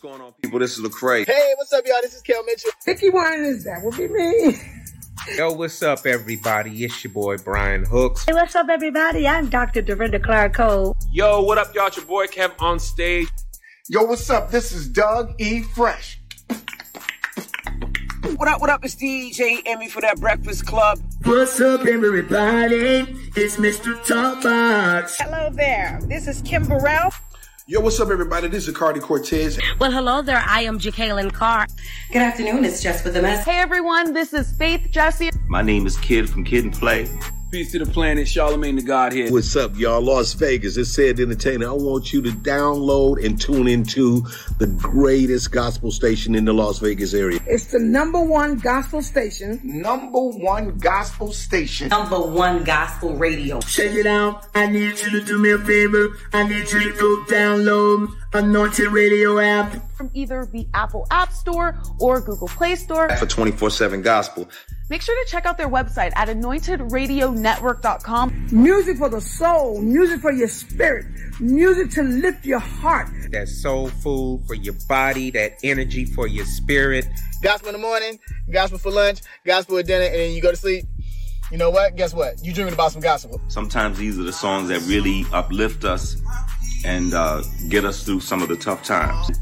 What's going on, people? This is Lecrae. Hey, what's up, y'all? This is Kel Mitchell. Vickie Winans, that will be me. Yo, what's up, everybody? It's your boy Brian Hooks. Hey, what's up, everybody? I'm Dr. Dorinda Clark Cole. Yo, what up, y'all? It's your boy Kev on stage. Yo, what's up? This is Doug E. Fresh. What up, what up? It's DJ Envy for that Breakfast Club. What's up, everybody? It's Mr. Talkbox. Hello there. This is Kim Burrell. Yo, what's up, everybody? This is Cardi Cortez. Well, hello there. I am Jacqueline Carr. Good afternoon. It's Jess with the mess. Hey, everyone. This is Faith Jesse. My name is Kid from Kid and Play. Peace to the planet, Charlamagne the God here. What's up, y'all? Las Vegas. It's said entertainer. I want you to download and tune into the greatest gospel station in the Las Vegas area. It's the number one gospel station. Number one gospel station. Number one gospel radio. Check it out. I need you to do me a favor. I need you to go download Anointed Radio app. From either the Apple App Store or Google Play Store. For 24 7 gospel. Make sure to check out their website at anointedradionetwork.com. Music for the soul, music for your spirit, music to lift your heart. That soul food for your body, that energy for your spirit. Gospel in the morning, gospel for lunch, gospel at dinner, and then you go to sleep. You know what? Guess what? You're dreaming about some gospel. Sometimes these are the songs that really uplift us and uh, get us through some of the tough times.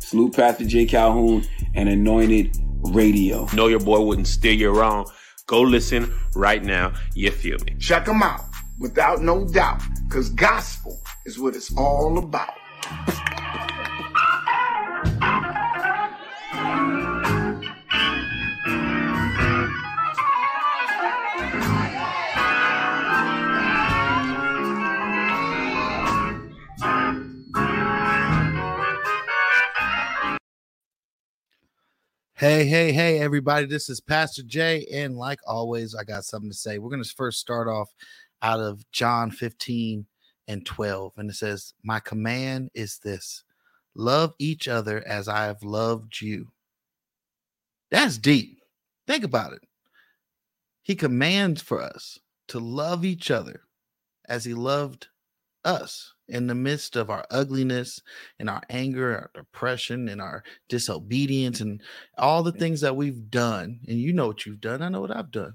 Salute Pastor J. Calhoun and Anointed Radio. Know your boy wouldn't steer you wrong. Go listen right now. You feel me? Check them out without no doubt, because gospel is what it's all about. Hey, hey, hey, everybody. This is Pastor Jay. And like always, I got something to say. We're going to first start off out of John 15 and 12. And it says, My command is this love each other as I have loved you. That's deep. Think about it. He commands for us to love each other as he loved us in the midst of our ugliness and our anger, our depression, and our disobedience, and all the things that we've done. And you know what you've done. I know what I've done.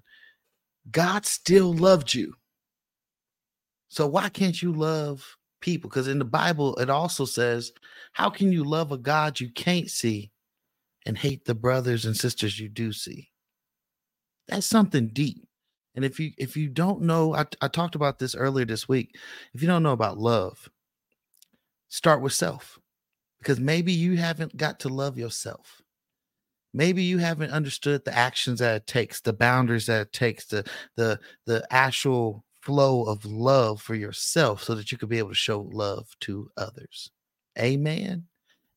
God still loved you. So why can't you love people? Because in the Bible, it also says, How can you love a God you can't see and hate the brothers and sisters you do see? That's something deep. And if you if you don't know, I, I talked about this earlier this week. If you don't know about love, start with self. Because maybe you haven't got to love yourself. Maybe you haven't understood the actions that it takes, the boundaries that it takes, the the the actual flow of love for yourself so that you could be able to show love to others. Amen.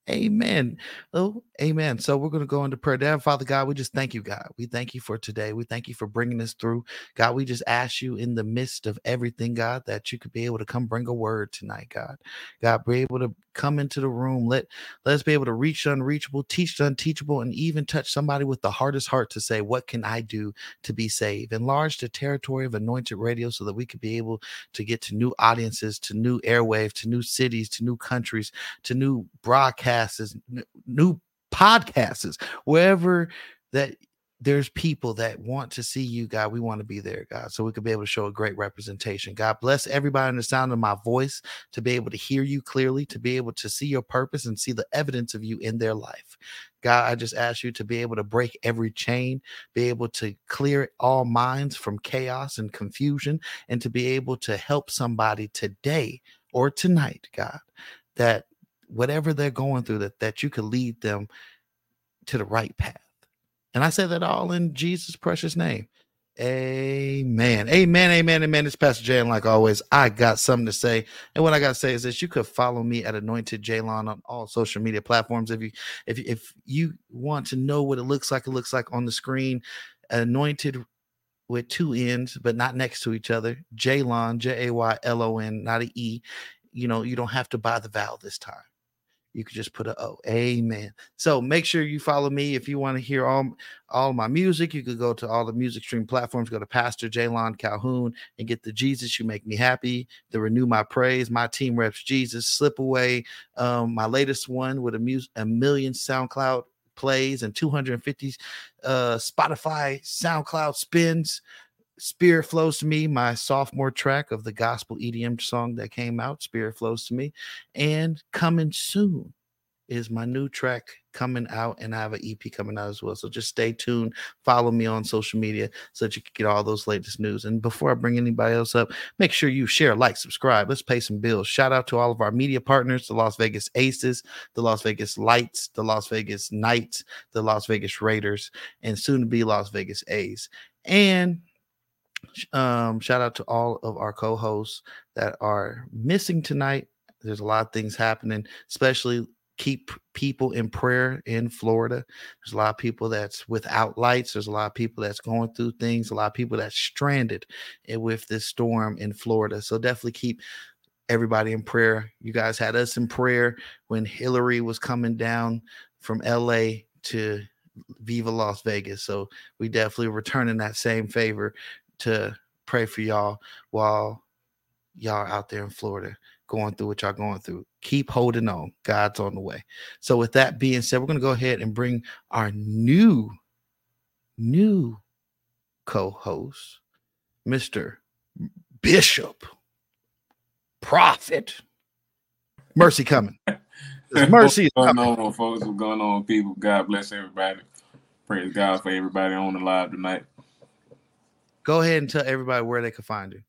Amen. Oh, amen. So we're going to go into prayer. Dear Father God, we just thank you, God. We thank you for today. We thank you for bringing us through. God, we just ask you in the midst of everything, God, that you could be able to come bring a word tonight, God. God, be able to come into the room. Let, let us be able to reach the unreachable, teach the unteachable, and even touch somebody with the hardest heart to say, What can I do to be saved? Enlarge the territory of anointed radio so that we could be able to get to new audiences, to new airwaves, to new cities, to new countries, to new broadcasts, new podcasts, wherever that there's people that want to see you, God. We want to be there, God, so we could be able to show a great representation. God bless everybody in the sound of my voice to be able to hear you clearly, to be able to see your purpose and see the evidence of you in their life. God, I just ask you to be able to break every chain, be able to clear all minds from chaos and confusion, and to be able to help somebody today or tonight, God, that whatever they're going through, that, that you could lead them to the right path. And I say that all in Jesus' precious name. Amen. Amen. Amen. Amen. It's Pastor Jay. And like always, I got something to say. And what I got to say is this you could follow me at Anointed Jaylon on all social media platforms. If you if if you want to know what it looks like, it looks like on the screen. Anointed with two N's, but not next to each other. Jaylon, J A Y L O N, not an E. You know, you don't have to buy the vowel this time. You could just put a O. Amen. So make sure you follow me if you want to hear all all my music. You could go to all the music stream platforms. Go to Pastor Jaylon Calhoun and get the Jesus You Make Me Happy, the Renew My Praise, my team reps Jesus, Slip Away, um, my latest one with a, mus- a million SoundCloud plays and 250 uh, Spotify SoundCloud spins. Spirit Flows to Me, my sophomore track of the gospel EDM song that came out, Spirit Flows to Me. And coming soon is my new track coming out, and I have an EP coming out as well. So just stay tuned, follow me on social media so that you can get all those latest news. And before I bring anybody else up, make sure you share, like, subscribe. Let's pay some bills. Shout out to all of our media partners, the Las Vegas Aces, the Las Vegas Lights, the Las Vegas Knights, the Las Vegas Raiders, and soon to be Las Vegas A's. And um, shout out to all of our co-hosts that are missing tonight. There's a lot of things happening, especially keep people in prayer in Florida. There's a lot of people that's without lights. There's a lot of people that's going through things. A lot of people that's stranded with this storm in Florida. So definitely keep everybody in prayer. You guys had us in prayer when Hilary was coming down from LA to Viva Las Vegas. So we definitely returning that same favor to pray for y'all while y'all out there in Florida going through what y'all going through. Keep holding on. God's on the way. So with that being said, we're going to go ahead and bring our new new co-host, Mr. Bishop Prophet Mercy coming. Mercy is What's coming. going on, folks? What's going on, people? God bless everybody. Praise God for everybody on the live tonight. Go ahead and tell everybody where they can find you.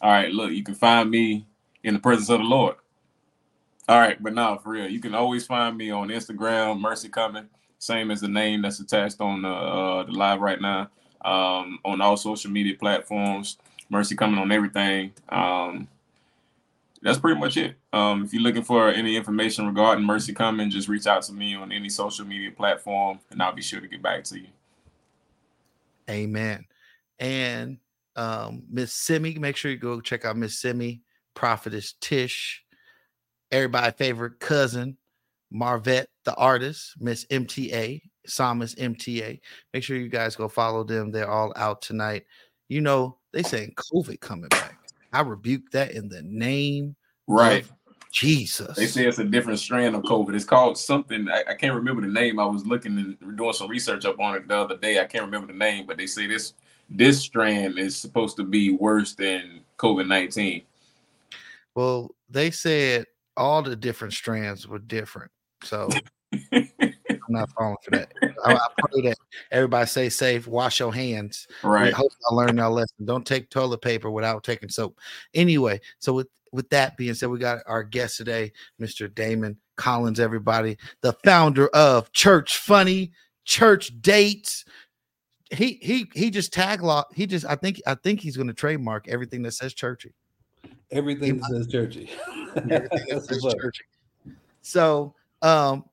All right, look, you can find me in the presence of the Lord. All right, but now for real, you can always find me on Instagram, Mercy Coming, same as the name that's attached on the, uh, the live right now. Um, on all social media platforms, Mercy Coming on everything. Um, that's pretty much it. Um, if you're looking for any information regarding Mercy Coming, just reach out to me on any social media platform, and I'll be sure to get back to you. Amen. And um, Miss Simi, make sure you go check out Miss Simi, Prophetess Tish, everybody favorite cousin, Marvette, the artist, Miss MTA, Psalmist MTA. Make sure you guys go follow them. They're all out tonight. You know, they saying COVID coming back. I rebuke that in the name Right. of Jesus. They say it's a different strand of COVID. It's called something. I, I can't remember the name. I was looking and doing some research up on it the other day. I can't remember the name, but they say this this strand is supposed to be worse than COVID nineteen. Well, they said all the different strands were different. So I'm not falling for that. I, I pray that everybody stay safe, wash your hands. Right. hope I learned our lesson. Don't take toilet paper without taking soap. Anyway, so with with that being said, we got our guest today, Mr. Damon Collins, everybody, the founder of Church Funny, Church Dates. He he he just tag lock. He just I think I think he's going to trademark everything that says churchy. Everything that says churchy. Everything that says churchy. So um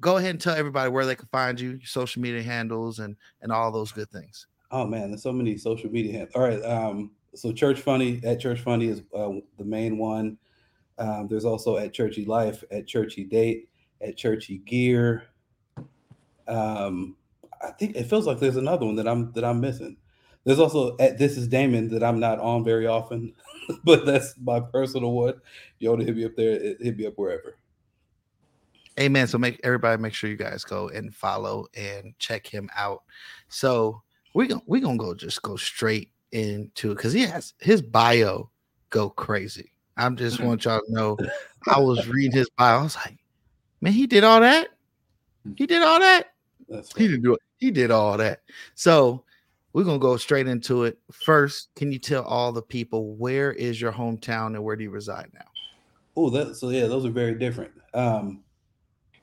go ahead and tell everybody where they can find you, your social media handles and and all those good things. Oh man, there's so many social media. Hands. All right, um, so Church Funny at Church Funny is uh, the main one. Um, there's also at Churchy Life, at Churchy Date, at Churchy Gear. Um, I think it feels like there's another one that I'm that I'm missing. There's also at This Is Damon that I'm not on very often, but that's my personal one. You want to hit me up there? it- Hit me up wherever. Amen. So make everybody make sure you guys go and follow and check him out. So we gonna we gonna go just go straight into it because he has his bio go crazy. I'm just mm-hmm. want y'all to know. I was reading his bio. I was like, man, he did all that. He did all that. he didn't do it. He did all that. So we're gonna go straight into it. First, can you tell all the people where is your hometown and where do you reside now? Oh, that so yeah, those are very different. Um,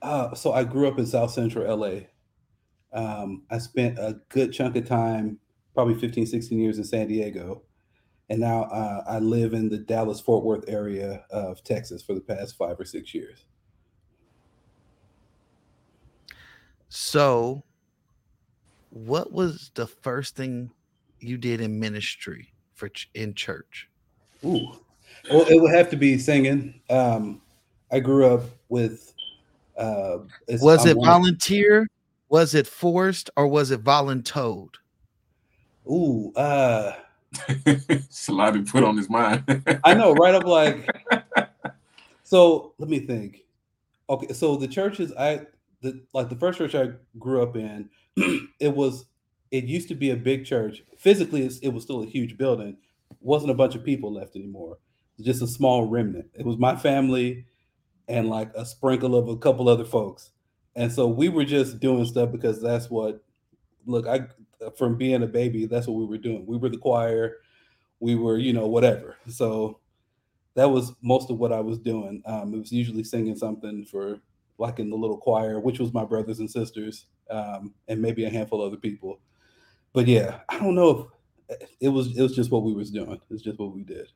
uh, so I grew up in South Central LA. Um, I spent a good chunk of time, probably 15, 16 years in San Diego. And now uh, I live in the Dallas Fort Worth area of Texas for the past five or six years. So, what was the first thing you did in ministry for ch- in church? Ooh, well, it would have to be singing. Um, I grew up with Uh, was I'm it volunteer? Was it forced or was it voluntold? Ooh, uh, it's a lot to put on his mind. I know, right? I'm like, so let me think. Okay, so the churches I the like the first church I grew up in, it was it used to be a big church. Physically, it was still a huge building. wasn't a bunch of people left anymore. just a small remnant. It was my family and like a sprinkle of a couple other folks. And so we were just doing stuff because that's what look, I from being a baby, that's what we were doing. We were the choir, we were, you know, whatever. So that was most of what I was doing. Um, it was usually singing something for like in the little choir, which was my brothers and sisters, um, and maybe a handful of other people. But yeah, I don't know if it was it was just what we was doing. It's just what we did.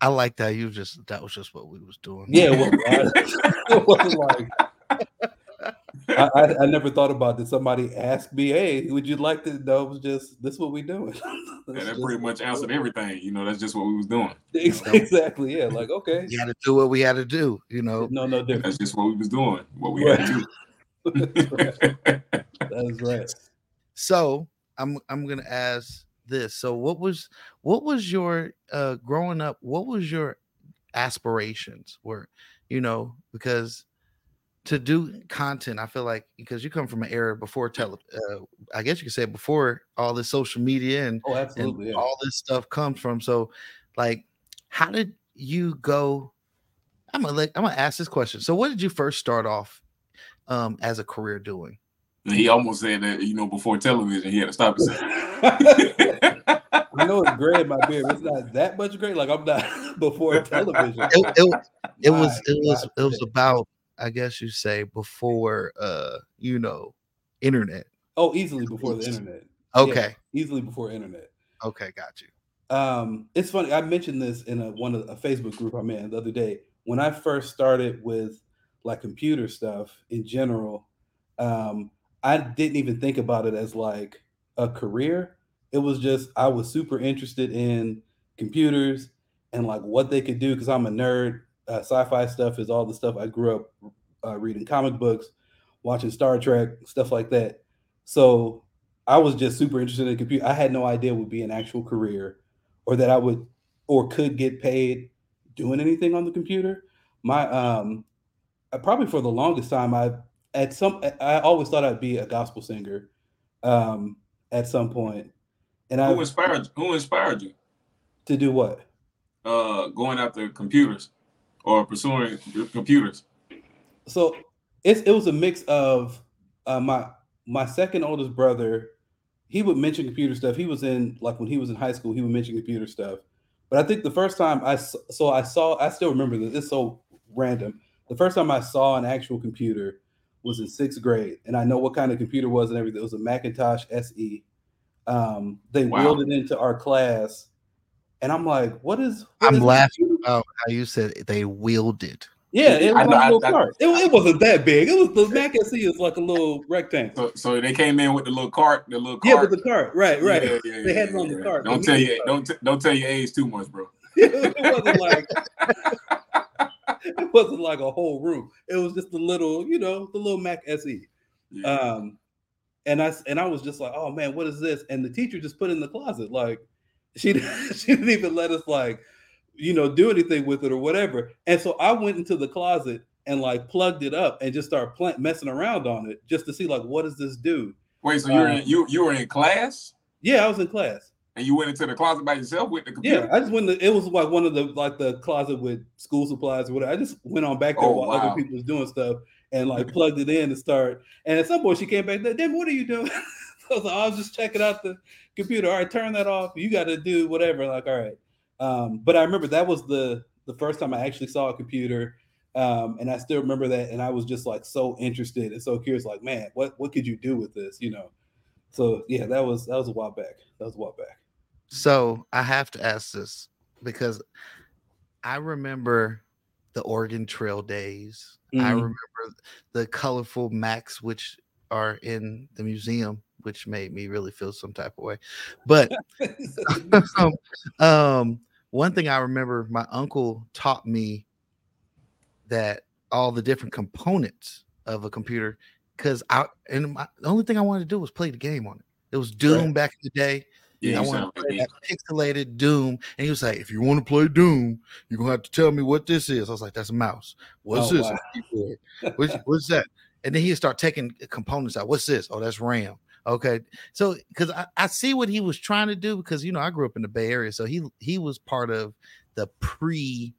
I like that. You just that was just what we was doing. Yeah, well, it wasn't like I, I, I, never thought about that. Somebody asked me, "Hey, would you like to?" No, it was just this. Is What we doing? yeah, that pretty much answered everything. You know, that's just what we was doing. Exactly. Yeah. Like okay, you had to do what we had to do. You know, no, no different. That's just what we was doing. What we right. had to do. that is right. So I'm I'm gonna ask this. So what was what was your uh growing up? What was your aspirations? Were you know because to do content, I feel like because you come from an era before tele, uh, I guess you could say before all this social media and, oh, absolutely, and yeah. all this stuff comes from. So, like, how did you go? I'm gonna like, I'm gonna ask this question. So, what did you first start off um, as a career doing? He almost said that you know before television, he had to stop himself. I know it's gray in my beard. It's not that much gray. Like I'm not before television. It, it, it was it was it was about I guess you say before uh you know internet. Oh, easily before the internet. Okay. Yeah, easily before internet. Okay, got you. Um, it's funny. I mentioned this in a one of a Facebook group I'm in the other day. When I first started with like computer stuff in general, um, I didn't even think about it as like a career. It was just I was super interested in computers and like what they could do because I'm a nerd uh, sci-fi stuff is all the stuff I grew up uh, reading comic books, watching Star Trek, stuff like that. So I was just super interested in computer. I had no idea it would be an actual career, or that I would or could get paid doing anything on the computer. My um, probably for the longest time, I at some I always thought I'd be a gospel singer, um, at some point. And I who I inspired who inspired you to do what? Uh, going after computers or pursuing computers? So it, it was a mix of uh, my my second oldest brother. He would mention computer stuff. He was in like when he was in high school. He would mention computer stuff. But I think the first time I so I saw I still remember this. It's so random. The first time I saw an actual computer was in sixth grade, and I know what kind of computer was and everything. It was a Macintosh SE. Um, they wow. wheeled it into our class, and I'm like, "What is?" What I'm is laughing about how you said they wielded. Yeah, it was I, a little I, cart. I, it, it, wasn't that big. It was the Mac SE is like a little rectangle. So, so, they came in with the little cart, the little cart. Yeah, with the cart. Right, right. Yeah, yeah, they had it on the cart. Don't tell you, don't t- don't tell your age too much, bro. it wasn't like it wasn't like a whole room. It was just a little, you know, the little Mac SE. Yeah. Um, and I and I was just like, oh man, what is this? And the teacher just put in the closet. Like she she didn't even let us like you know, do anything with it or whatever. And so I went into the closet and like plugged it up and just started pl- messing around on it just to see like what does this do. Wait, so you're um, in, you you were in class? Yeah, I was in class. And you went into the closet by yourself with the computer? Yeah, I just went. To, it was like one of the like the closet with school supplies or whatever. I just went on back there oh, while wow. other people was doing stuff and like plugged it in to start. And at some point she came back. Then what are you doing? I was like, I was just checking out the computer. All right, turn that off. You got to do whatever. Like, all right. Um, but I remember that was the the first time I actually saw a computer. Um, and I still remember that, and I was just like so interested and so curious, like, man, what what could you do with this, you know? So yeah, that was that was a while back. That was a while back. So I have to ask this because I remember the Oregon Trail days. Mm-hmm. I remember the colorful Macs, which are in the museum which made me really feel some type of way. But um, um, one thing I remember, my uncle taught me that all the different components of a computer because I and my, the only thing I wanted to do was play the game on it. It was Doom Right. back in the day. Yeah, I want to play that pixelated Doom, and he was like, "If you want to play Doom, you're gonna have to tell me what this is." I was like, "That's a mouse. What's Oh, this? wow. What's, what's that?" And then he'd start taking components out. What's this? Oh, that's RAM. Okay, so because I, I see what he was trying to do because you know I grew up in the Bay Area, so he he was part of the pre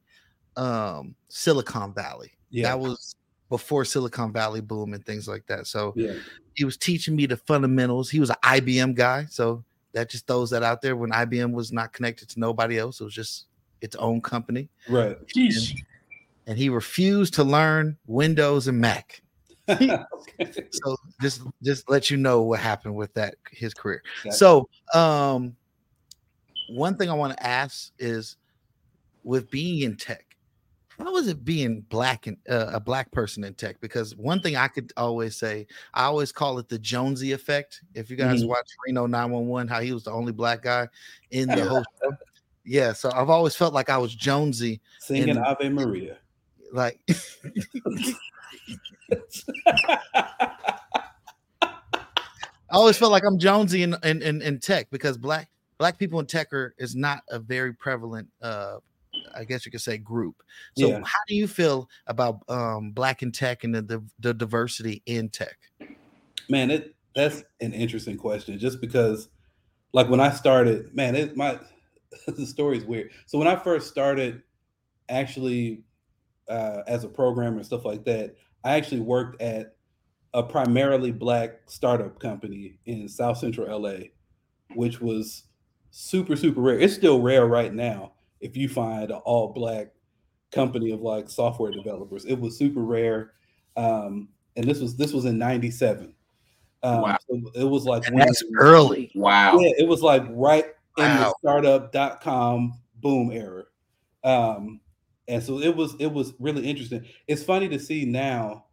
um Silicon Valley. Yeah. That was before Silicon Valley boom and things like that. So Yeah. he was teaching me the fundamentals. He was an IBM guy, so that just throws that out there. When IBM was not connected to nobody else, it was just its own company. Right. And, and he refused to learn Windows and Mac. So just just let you know what happened with that his career. So um one thing I want to ask is with being in tech, how was it being black and uh, a black person in tech? Because one thing I could always say, I always call it the Jonesy effect. If you guys Mhm. watch Reno 911, how he was the only black guy in the whole show. Yeah, so I've always felt like I was Jonesy Singing in- Ave Maria. like I always felt like I'm Jonesy in, in, in, in tech because black black people in tech are is not a very prevalent uh I guess you could say group. So Yeah. how do you feel about um black in tech and the, the, the diversity in tech? Man, it that's an interesting question. Just because, like when I started, man, it my the story's weird. So when I first started, actually, uh, as a programmer and stuff like that, I actually worked at a primarily black startup company in South Central LA, which was super super rare. It's still rare right now if you find an all black company of like software developers. It was super rare, um, and this was this was in '97. Um, Wow. so it was like And that's early. Wow. yeah, it was like right in the startup.com boom era. Um, and so it was it was really interesting. It's funny to see now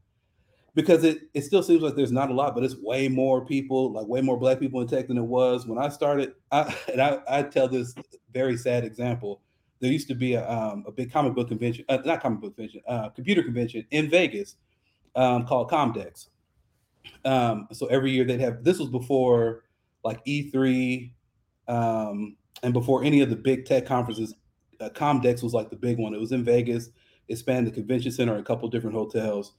because it, it still seems like there's not a lot, but it's way more people, like way more black people in tech than it was when I started. I, and I, I tell this very sad example. There used to be a, um, a big comic book convention, uh, not comic book convention, uh, computer convention in Vegas um, called Comdex. Um, so every year they'd have this was before like E3 um, and before any of the big tech conferences. Uh, Comdex was like the big one. It was in Vegas. It spanned the convention center, a couple different hotels.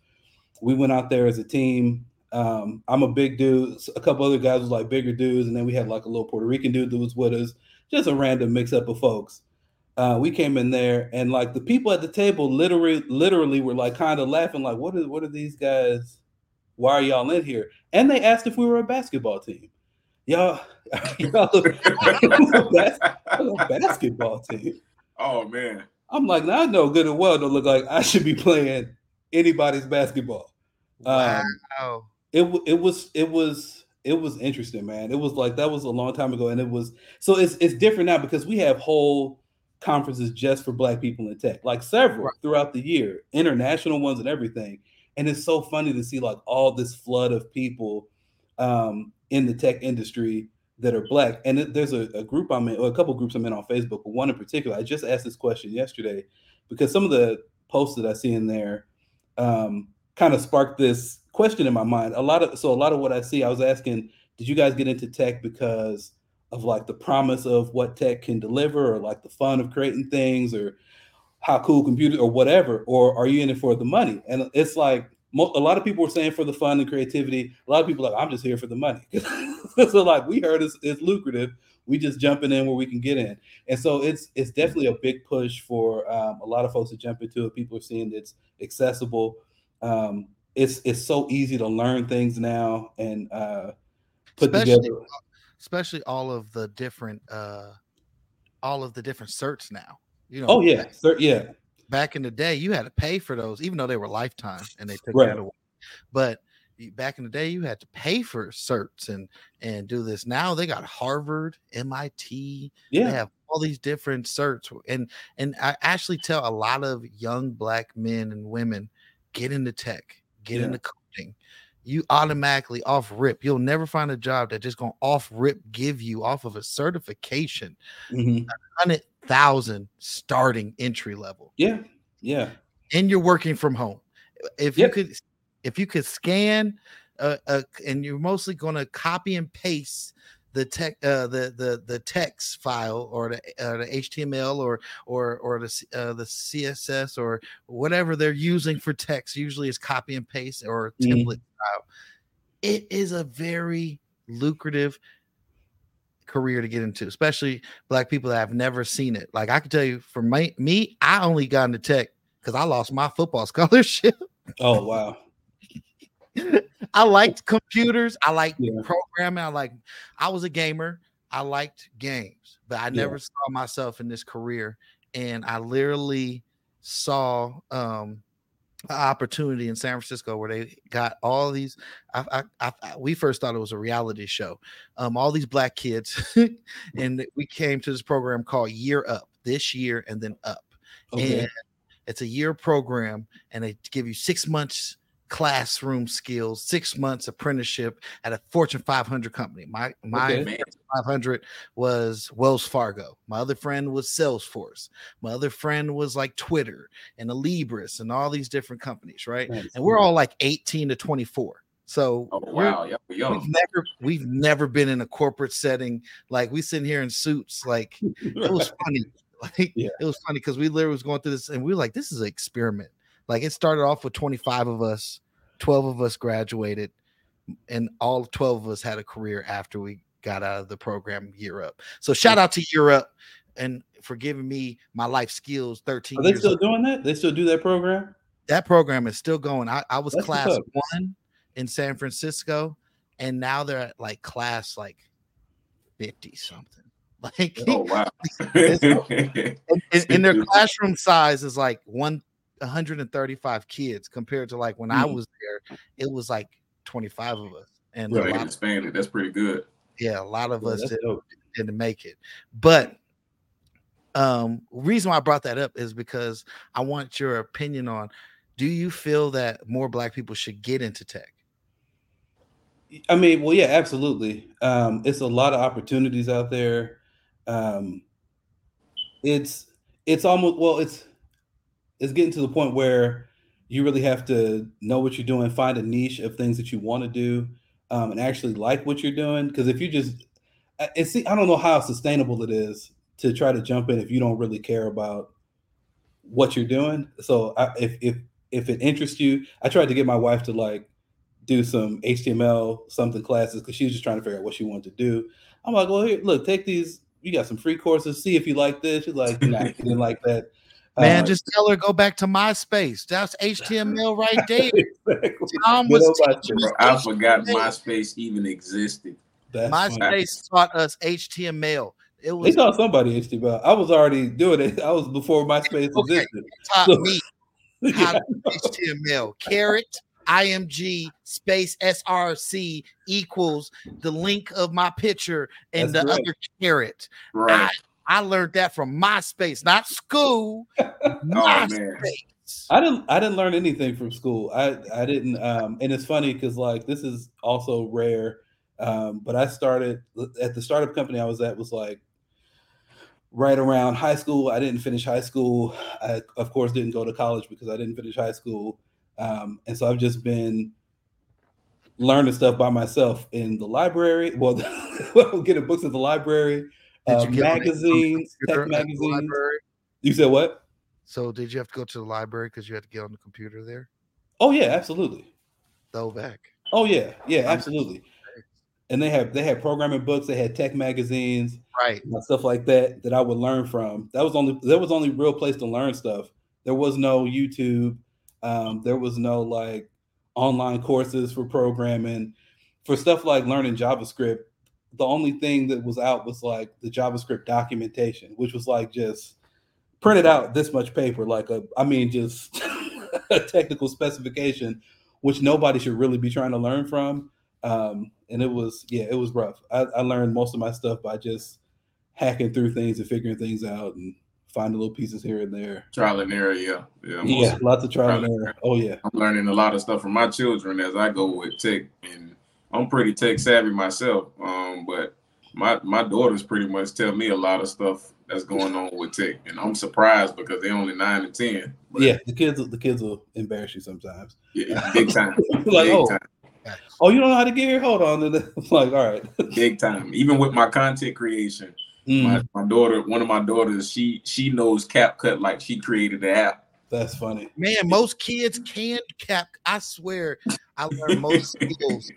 We went out there as a team. Um, I'm a big dude. A couple other guys was like bigger dudes, and then we had like a little Puerto Rican dude that was with us. Just a random mix up of folks. Uh, we came in there, and like the people at the table, literally, literally were like kind of laughing, like, "What are what are these guys? Why are y'all in here?" And they asked if we were a basketball team. Y'all, y'all a basketball team. Oh man. I'm like, now I know good and well don't look like I should be playing anybody's basketball. Um, Wow. it it was it was it was interesting, man. It was like that was a long time ago, and it was so it's it's different now because we have whole conferences just for Black people in tech, like several throughout the year, international ones and everything. And it's so funny to see like all this flood of people um, in the tech industry that are Black. And there's a, a group I'm in, or a couple groups I'm in on Facebook, but one in particular. I just asked this question yesterday because some of the posts that I see in there um, kind of sparked this question in my mind. A lot of so a lot of what I see, I was asking, did you guys get into tech because of like the promise of what tech can deliver, or like the fun of creating things, or how cool computers, or whatever, or are you in it for the money? And it's like mo- a lot of people were saying for the fun and creativity. A lot of people are like I'm just here for the money. so like we heard it's, it's lucrative. We just jumping in where we can get in, and so it's it's definitely a big push for um, a lot of folks to jump into it. People are seeing that it's accessible. Um, it's it's so easy to learn things now and uh, put especially, together. especially all of the different uh all of the different certs now. You know, Oh yeah, Cer- yeah, back in the day, you had to pay for those, even though they were lifetime and they took Right. that away. But back in the day, you had to pay for certs and and do this. Now they got Harvard, MIT. Yeah. they have all these different certs, and and I actually tell a lot of young black men and women get into tech, get Yeah. into coding. You automatically off rip. You'll never find a job that just gonna off rip give you off of a certification Mhm. hundred thousand starting entry level yeah, yeah. and you're working from home. if Yep. you could, if you could scan, uh, uh, and you're mostly going to copy and paste the tech, uh, the the the text file or the uh, the HTML or or or the uh, the CSS or whatever they're using for text. Usually, is copy and paste or Mhm. template style. It is a very lucrative career to get into, especially black people that have never seen it. Like I can tell you, for my, me, I only got into tech because I lost my football scholarship. Oh wow. I liked computers. I liked Yeah. programming. I like. I was a gamer. I liked games, but I Yeah. never saw myself in this career. And I literally saw um opportunity in San Francisco where they got all these. I, I, I, we first thought it was a reality show. Um, all these black kids, and we came to this program called Year Up. This year and then up, Okay. and it's a year program, and they give you six months classroom skills, six months apprenticeship at a Fortune 500 company. My my Okay. Fortune 500 was Wells Fargo. My other friend was Salesforce. My other friend was like Twitter and Alibris and all these different companies, right? Nice. And we're all like 18 to 24. So Oh wow, young. we've never we've never been in a corporate setting like we sitting here in suits. Like it was funny. Like Yeah. it was funny because we literally was going through this and we were like, this is an experiment. Like it started off with 25 of us, 12 of us graduated, and all 12 of us had a career after we got out of the program year up. So shout out to Year Up and for giving me my life skills 13 Are they still old. doing that? They still do that program? That program is still going. I, I was That's class one in San Francisco, and now they're at like class like 50 something. Like Oh wow. and- and their classroom size is like one 135 kids compared to like when I Mhm. was there, it was like 25 of us. And Well, a they lot, expanded. That's pretty good. yeah, a lot of Yeah, us did, dope. didn't make it. But um reason why I brought that up is because I want your opinion on do you feel that more black people should get into tech? I mean, well, yeah, absolutely. Um, it's a lot of opportunities out there. Um, it's it's almost well, it's it's getting to the point where you really have to know what you're doing, find a niche of things that you want to do, um, and actually like what you're doing. Because if you just, I- it's I don't know how sustainable it is to try to jump in if you don't really care about what you're doing. So I, if if if it interests you, I tried to get my wife to like do some HTML something classes because she was just trying to figure out what she wanted to do. I'm like, well, here, look, take these. You got some free courses. See if you like this. She's like, nah, didn't like that. Man, Uh, just tell her go back to MySpace. That's HTML right there. exactly. Tom was old teaching us I forgot HTML. MySpace even existed. That's funny. MySpace taught us HTML. It They was taught somebody HTML. I was already doing it. I was before MySpace Okay. existed. taught So- me how to HTML. Caret img space src equals the link of my picture and That's the correct. other caret. Right. I, I learned that from MySpace, not school. Oh. MySpace. I didn't I didn't learn anything from school. I I didn't um and it's funny because like this is also rare. Um, but I started at the startup company I was at was like right around high school. I didn't finish high school. I of course didn't go to college because I didn't finish high school. Um, and so I've just been learning stuff by myself in the library. Well, getting books at the library, uh, you get on the- on the magazines, tech magazines. You said what? So did you have to go to the library because you had to get on the computer there? Oh yeah, absolutely. Back. Oh yeah, yeah, absolutely. And they have they had programming books, they had tech magazines, Right. and stuff like that that I would learn from. That was only that was only real place to learn stuff. There was no YouTube. Um, there was no like online courses for programming. For stuff like learning JavaScript, the only thing that was out was like the JavaScript documentation, which was like just printed out this much paper, like a I mean just a technical specification, which nobody should really be trying to learn from. Um, and it was yeah, it was rough. I, I learned most of my stuff by just hacking through things and figuring things out and finding little pieces here and there. Trial and error, yeah. Yeah, Yeah, lots of trial and error. Oh yeah. I'm learning a lot of stuff from my children as I go with tech, and I'm pretty tech savvy myself. Um, but my my daughters pretty much tell me a lot of stuff that's going on with tech, and I'm surprised because they're only nine and ten. But yeah, the kids the kids will embarrass you sometimes. Yeah, big time. like, big oh, time. oh, you don't know how to get here? Hold on. And I'm like, all right, big time. Even with my content creation, mm. my, my daughter, one of my daughters, she she knows CapCut like she created the app. That's funny. Man, most kids can cap. I swear, I learned most skills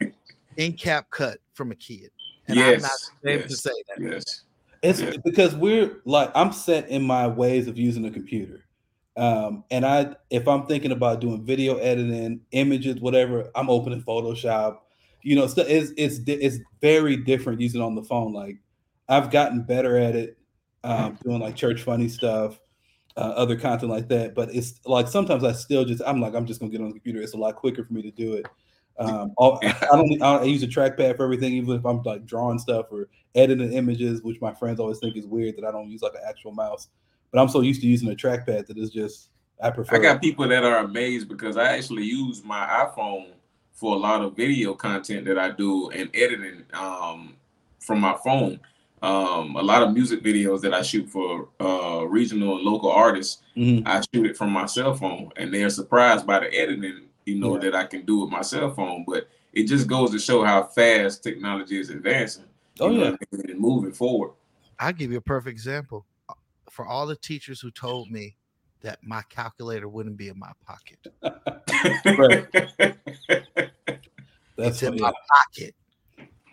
in CapCut from a kid. And yes, I'm not ashamed yes, to say that. Yes. It's Yeah. because we're like I'm set in my ways of using a computer. Um, and I if I'm thinking about doing video editing, images, whatever, I'm opening Photoshop. You know, so it's it's it's very different using on the phone. Like I've gotten better at it, um, doing like church funny stuff, uh, other content like that. But it's like sometimes I still just I'm like I'm just gonna get on the computer. It's a lot quicker for me to do it. Um, all- I don't I, I use a trackpad for everything, even if I'm like drawing stuff or editing images, which my friends always think is weird that I don't use like an actual mouse. But I'm so used to using a trackpad that it's just I prefer. I got people that are amazed because I actually use my iPhone for a lot of video content that I do and editing um, from my phone. Um, a lot of music videos that I shoot for uh, regional and local artists, Mhm. I shoot it from my cell phone, and they're surprised by the editing, you know, Yeah. that I can do with my cell phone. But it just goes to show how fast technology is advancing. Oh, you know, yeah. and moving forward. I'll give you a perfect example. For all the teachers who told me that my calculator wouldn't be in my pocket, That's it's in my pocket,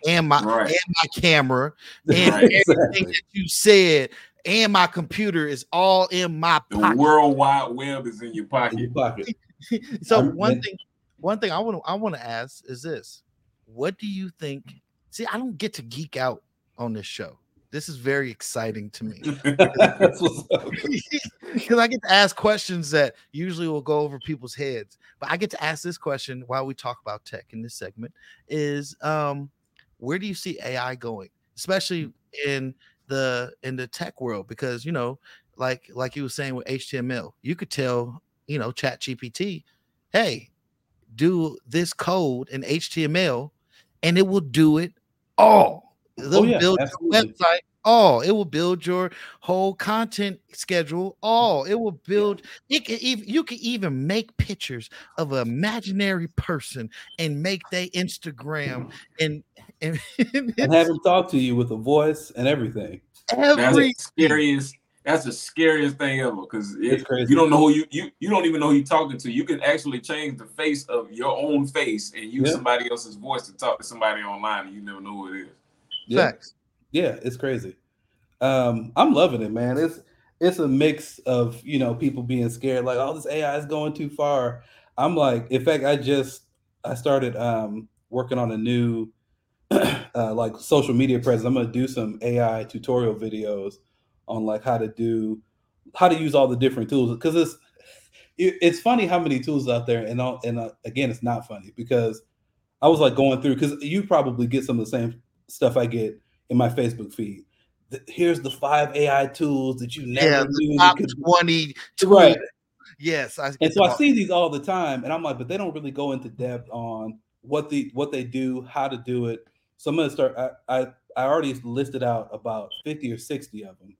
and my Right. and my camera, and Right. everything Exactly. that you said, and my computer is all in my The pocket. World Wide Web is in your in your pocket. so one thing one thing i want to i want to ask is this what do you think see i don't get to geek out on this show. This is very exciting to me. That's what's up. because i get to ask questions that usually will go over people's heads but i get to ask this question while we talk about tech in this segment is um where do you see ai going especially in the in the tech world? Because you know like like you were saying with html you could tell you know chat gpt hey do this code in html and it will do it all. They'll Oh, yeah, build your website all. It will build your whole content schedule all. It will build it can even you can even make pictures of an imaginary person and make their instagram and and, and have him talk to you with a voice and everything. Every the scariest. That's the scariest thing ever because It's you don't know who you, you you don't even know who you're talking to. You can actually change the face of your own face and use Yeah. somebody else's voice to talk to somebody online, and you never know who it is. Yeah. facts Yeah, it's crazy. Um, I'm loving it, man. It's it's a mix of you know people being scared, like, oh, this AI is going too far. I'm like, in fact, I just I started um working on a new uh, like social media presence. I'm gonna do some AI tutorial videos on like how to do how to use all the different tools because it's it, it's funny how many tools out there and all, and uh, again it's not funny because I was like going through because you probably get some of the same stuff I get in my Facebook feed. The- here's the five AI tools that you never yeah the top could 20 Right. yes I and so I see these all the time, and I'm like, but they don't really go into depth on what the what they do, how to do it. So I'm gonna start. I I, I already listed out about 50 or 60 of them.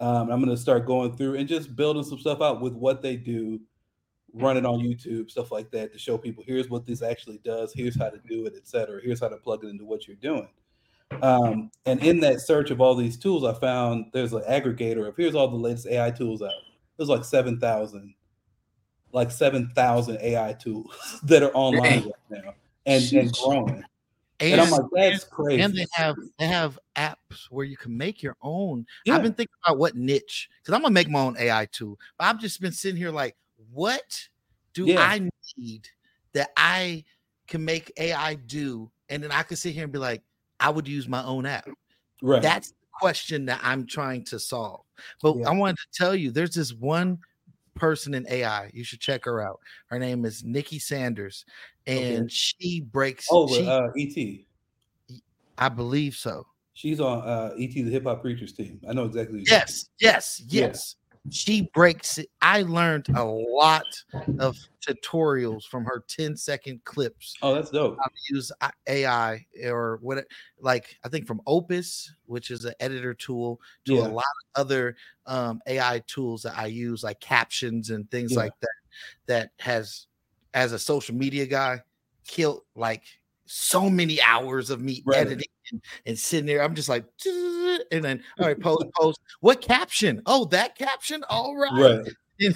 Um, I'm gonna start going through and just building some stuff out with what they do, run it on YouTube, stuff like that, to show people here's what this actually does, here's how to do it, etc. Here's how to plug it into what you're doing. Um, and in that search of all these tools, I found there's an aggregator of here's all the latest AI tools out. There's like seven thousand like 7,000 AI tools that are online right now and, and growing. And, I'm like, that's crazy. and they have they have apps where you can make your own. Yeah. I've been thinking about what niche because I'm gonna make my own AI tool, but I've just been sitting here like, what do Yeah. I need that I can make AI do? And then I can sit here and be like, I would use my own app. right. That's the question that I'm trying to solve. But Yeah. I wanted to tell you there's this one person in AI. You should check her out. Her name is Nikki Sanders, Okay. and she breaks. oh, she, uh, ET. I believe so. She's on uh, ET, the hip hop preachers team. I know exactly. Yes, yes, yes. She breaks it. I learned a lot of tutorials from her 10 second clips. Oh, that's dope. How to use AI or what, like I think from Opus, which is an editor tool, to Yeah. a lot of other um, AI tools that I use, like captions and things Yeah. like that. That has, as a social media guy, killed like so many hours of me Right. editing and, and sitting there. I'm just like, and then all right, post, post. What caption? Oh, that caption. All right, Right.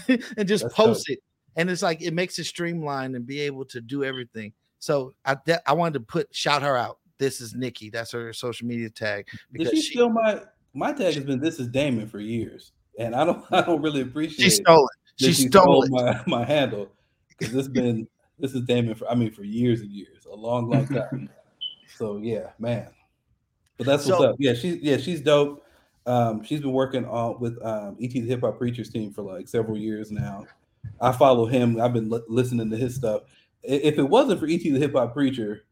and, and just That's post it. And it's like it makes it streamlined and be able to do everything. So I I wanted to put shout her out. This is Nikki. That's her social media tag Did she she, steal my my tag has been this is Damon for years, and I don't I don't really appreciate. She stole it. She stole my my handle because it's been this is Damon for I mean for years and years, a long long time. so yeah, man. But that's what's So- up. Yeah, she's yeah she's dope. Um, she's been working on with um, ET the Hip Hop Preachers team for like several years now. I follow him. I've been li- listening to his stuff. If it wasn't for ET the Hip Hop Preacher,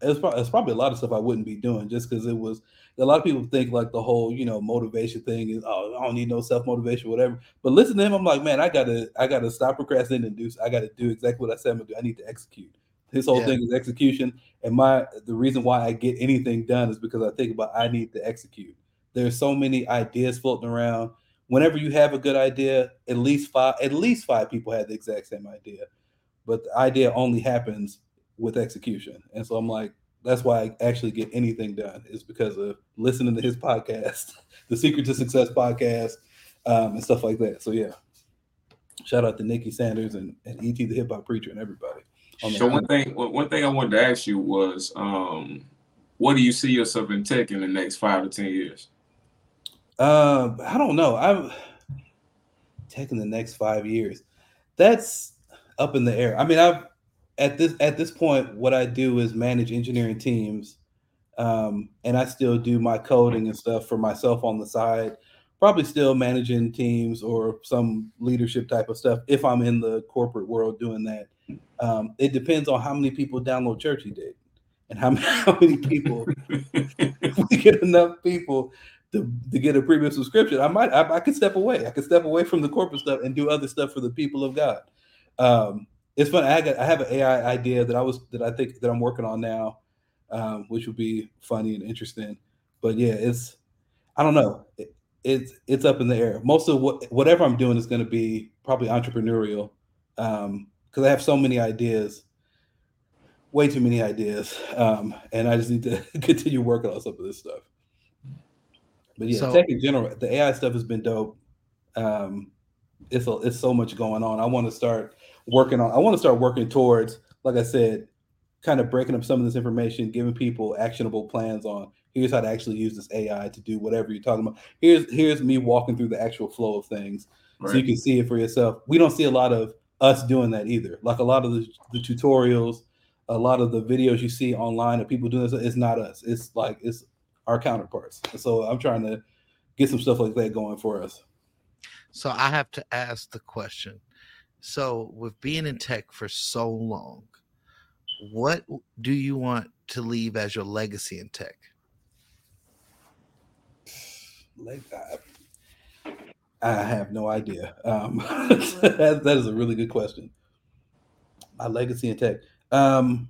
it's probably, it's probably a lot of stuff I wouldn't be doing just because it was a lot of people think like the whole you know motivation thing is oh I don't need no self motivation whatever. But listen to him, I'm like man I gotta I gotta stop procrastinating and do I gotta do exactly what I said I'm gonna do. I need to execute. His whole Yeah. thing is execution, and my the reason why I get anything done is because I think about I need to execute. There's so many ideas floating around. Whenever you have a good idea, at least five at least five people had the exact same idea, but the idea only happens with execution. And so I'm like, that's why I actually get anything done is because of listening to his podcast, the Secret to Success podcast, um, and stuff like that. So yeah, shout out to Nikki Sanders and, and ET the Hip Hop Preacher and everybody. So one thing, one thing I wanted to ask you was, um, what do you see yourself in tech in the next five to ten years? Um, I don't know. I'm taking the next five years. That's up in the air. I mean, I've at this at this point, what I do is manage engineering teams, um, and I still do my coding and stuff for myself on the side. Probably still managing teams or some leadership type of stuff if I'm in the corporate world doing that. Um, it depends on how many people download Churchy Date and how, how many people we get enough people to, to get a premium subscription. I might I, I could step away. I could step away from the corporate stuff and do other stuff for the people of God. Um, it's fun. I got I have an AI idea that I was that I think that I'm working on now, um, which would be funny and interesting. But yeah, it's I don't know. It, it's it's up in the air. Most of what whatever I'm doing is going to be probably entrepreneurial because I have so many ideas, way too many ideas, um, and I just need to continue working on some of this stuff. But yeah, So- tech in general, the AI stuff has been dope. Um, it's a, it's so much going on. I want to start working on. I want to start working towards, like I said, kind of breaking up some of this information, giving people actionable plans on here's how to actually use this AI to do whatever you're talking about. Here's here's me walking through the actual flow of things, so you can see it for yourself. We don't see a lot of us doing that either. Like a lot of the, the tutorials, a lot of the videos you see online of people doing this, it's not us. It's like it's our counterparts. And so I'm trying to get some stuff like that going for us. So I have to ask the question. So with being in tech for so long, what do you want to leave as your legacy in tech? Like I have no idea. Um, that, that is a really good question. My legacy in tech. Um,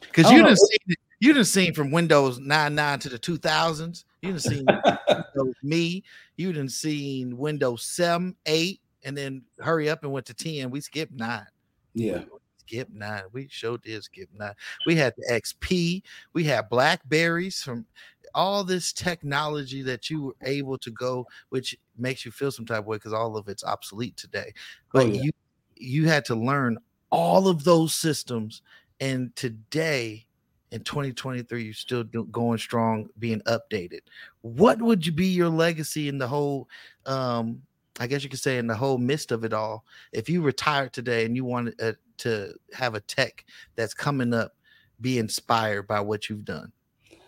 Because you don't didn't see you didn't seen from Windows 99 to the 2000s. You didn't seen Windows Me. You didn't seen Windows 7, 8, and then hurry up and went to 10. We skipped nine. yeah. Skip nine. We sure did skip nine. We had the XP. We had Blackberries from all this technology that you were able to go, which makes you feel some type of way because all of it's obsolete today. But Oh, yeah. you you had to learn all of those systems, and today in 2023, you're still do, going strong, being updated. What would you be your legacy in the whole? um I guess you could say in the whole midst of it all, if you retired today and you wanted uh, to have a tech that's coming up, be inspired by what you've done.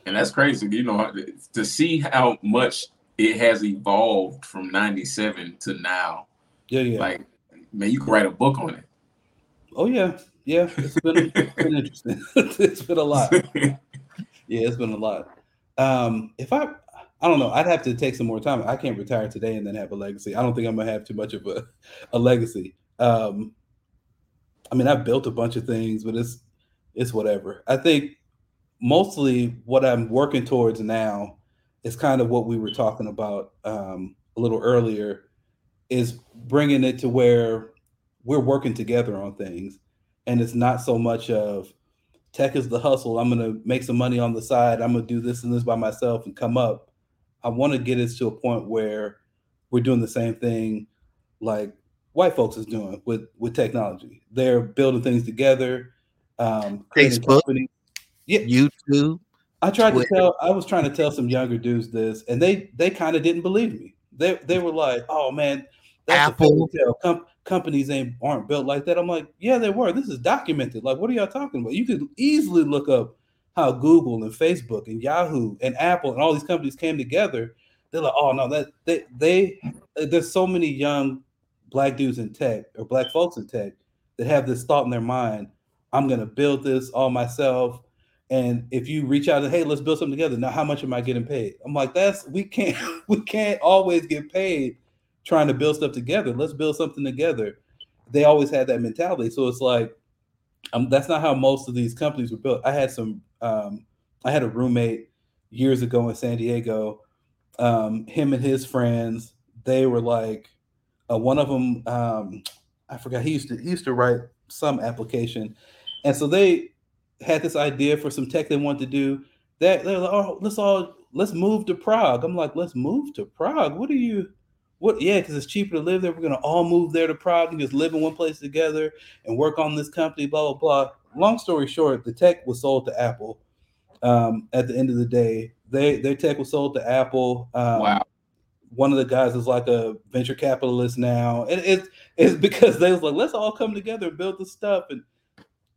And that's crazy, you know, to see how much it has evolved from '97 to now. Yeah, yeah. Like, man, you could write a book on it. Oh yeah, yeah. It's been, it's been interesting. it's been a lot. Yeah, it's been a lot. Um, if I, I don't know. I'd have to take some more time. I can't retire today and then have a legacy. I don't think I'm gonna have too much of a, a legacy. Um, I mean, I've built a bunch of things, but it's it's whatever. I think mostly what I'm working towards now is kind of what we were talking about um, a little earlier, is bringing it to where we're working together on things, and it's not so much of tech is the hustle. I'm gonna make some money on the side. I'm gonna do this and this by myself and come up. I want to get us to a point where we're doing the same thing like white folks is doing with with technology. They're building things together, um, Facebook, companies. yeah, YouTube. I tried Twitter. to tell. I was trying to tell some younger dudes this, and they they kind of didn't believe me. They they were like, "Oh man, that's Apple. Com- companies ain't aren't built like that." I'm like, "Yeah, they were. This is documented. Like, what are y'all talking about? You could easily look up how Google and Facebook and Yahoo and Apple and all these companies came together. They're like, oh no, that they they there's so many young black dudes in tech or black folks in tech that have this thought in their mind. I'm gonna build this all myself. And if you reach out and hey, let's build something together. Now, how much am I getting paid? I'm like, that's we can't we can't always get paid trying to build stuff together. Let's build something together. They always had that mentality. So it's like, um, that's not how most of these companies were built. I had some, um, I had a roommate years ago in San Diego. Um, him and his friends, they were like, uh, one of them, um, I forgot. He used to he used to write some application, and so they had this idea for some tech they wanted to do. That they're like, oh, let's all let's move to Prague. I'm like, let's move to Prague. What are you? What? Yeah, because it's cheaper to live there. We're gonna all move there to Prague and just live in one place together and work on this company. Blah blah blah. Long story short, the tech was sold to Apple. Um, at the end of the day, they their tech was sold to Apple. Um, Wow. One of the guys is like a venture capitalist now, and it's it's because they was like, let's all come together and build the stuff, and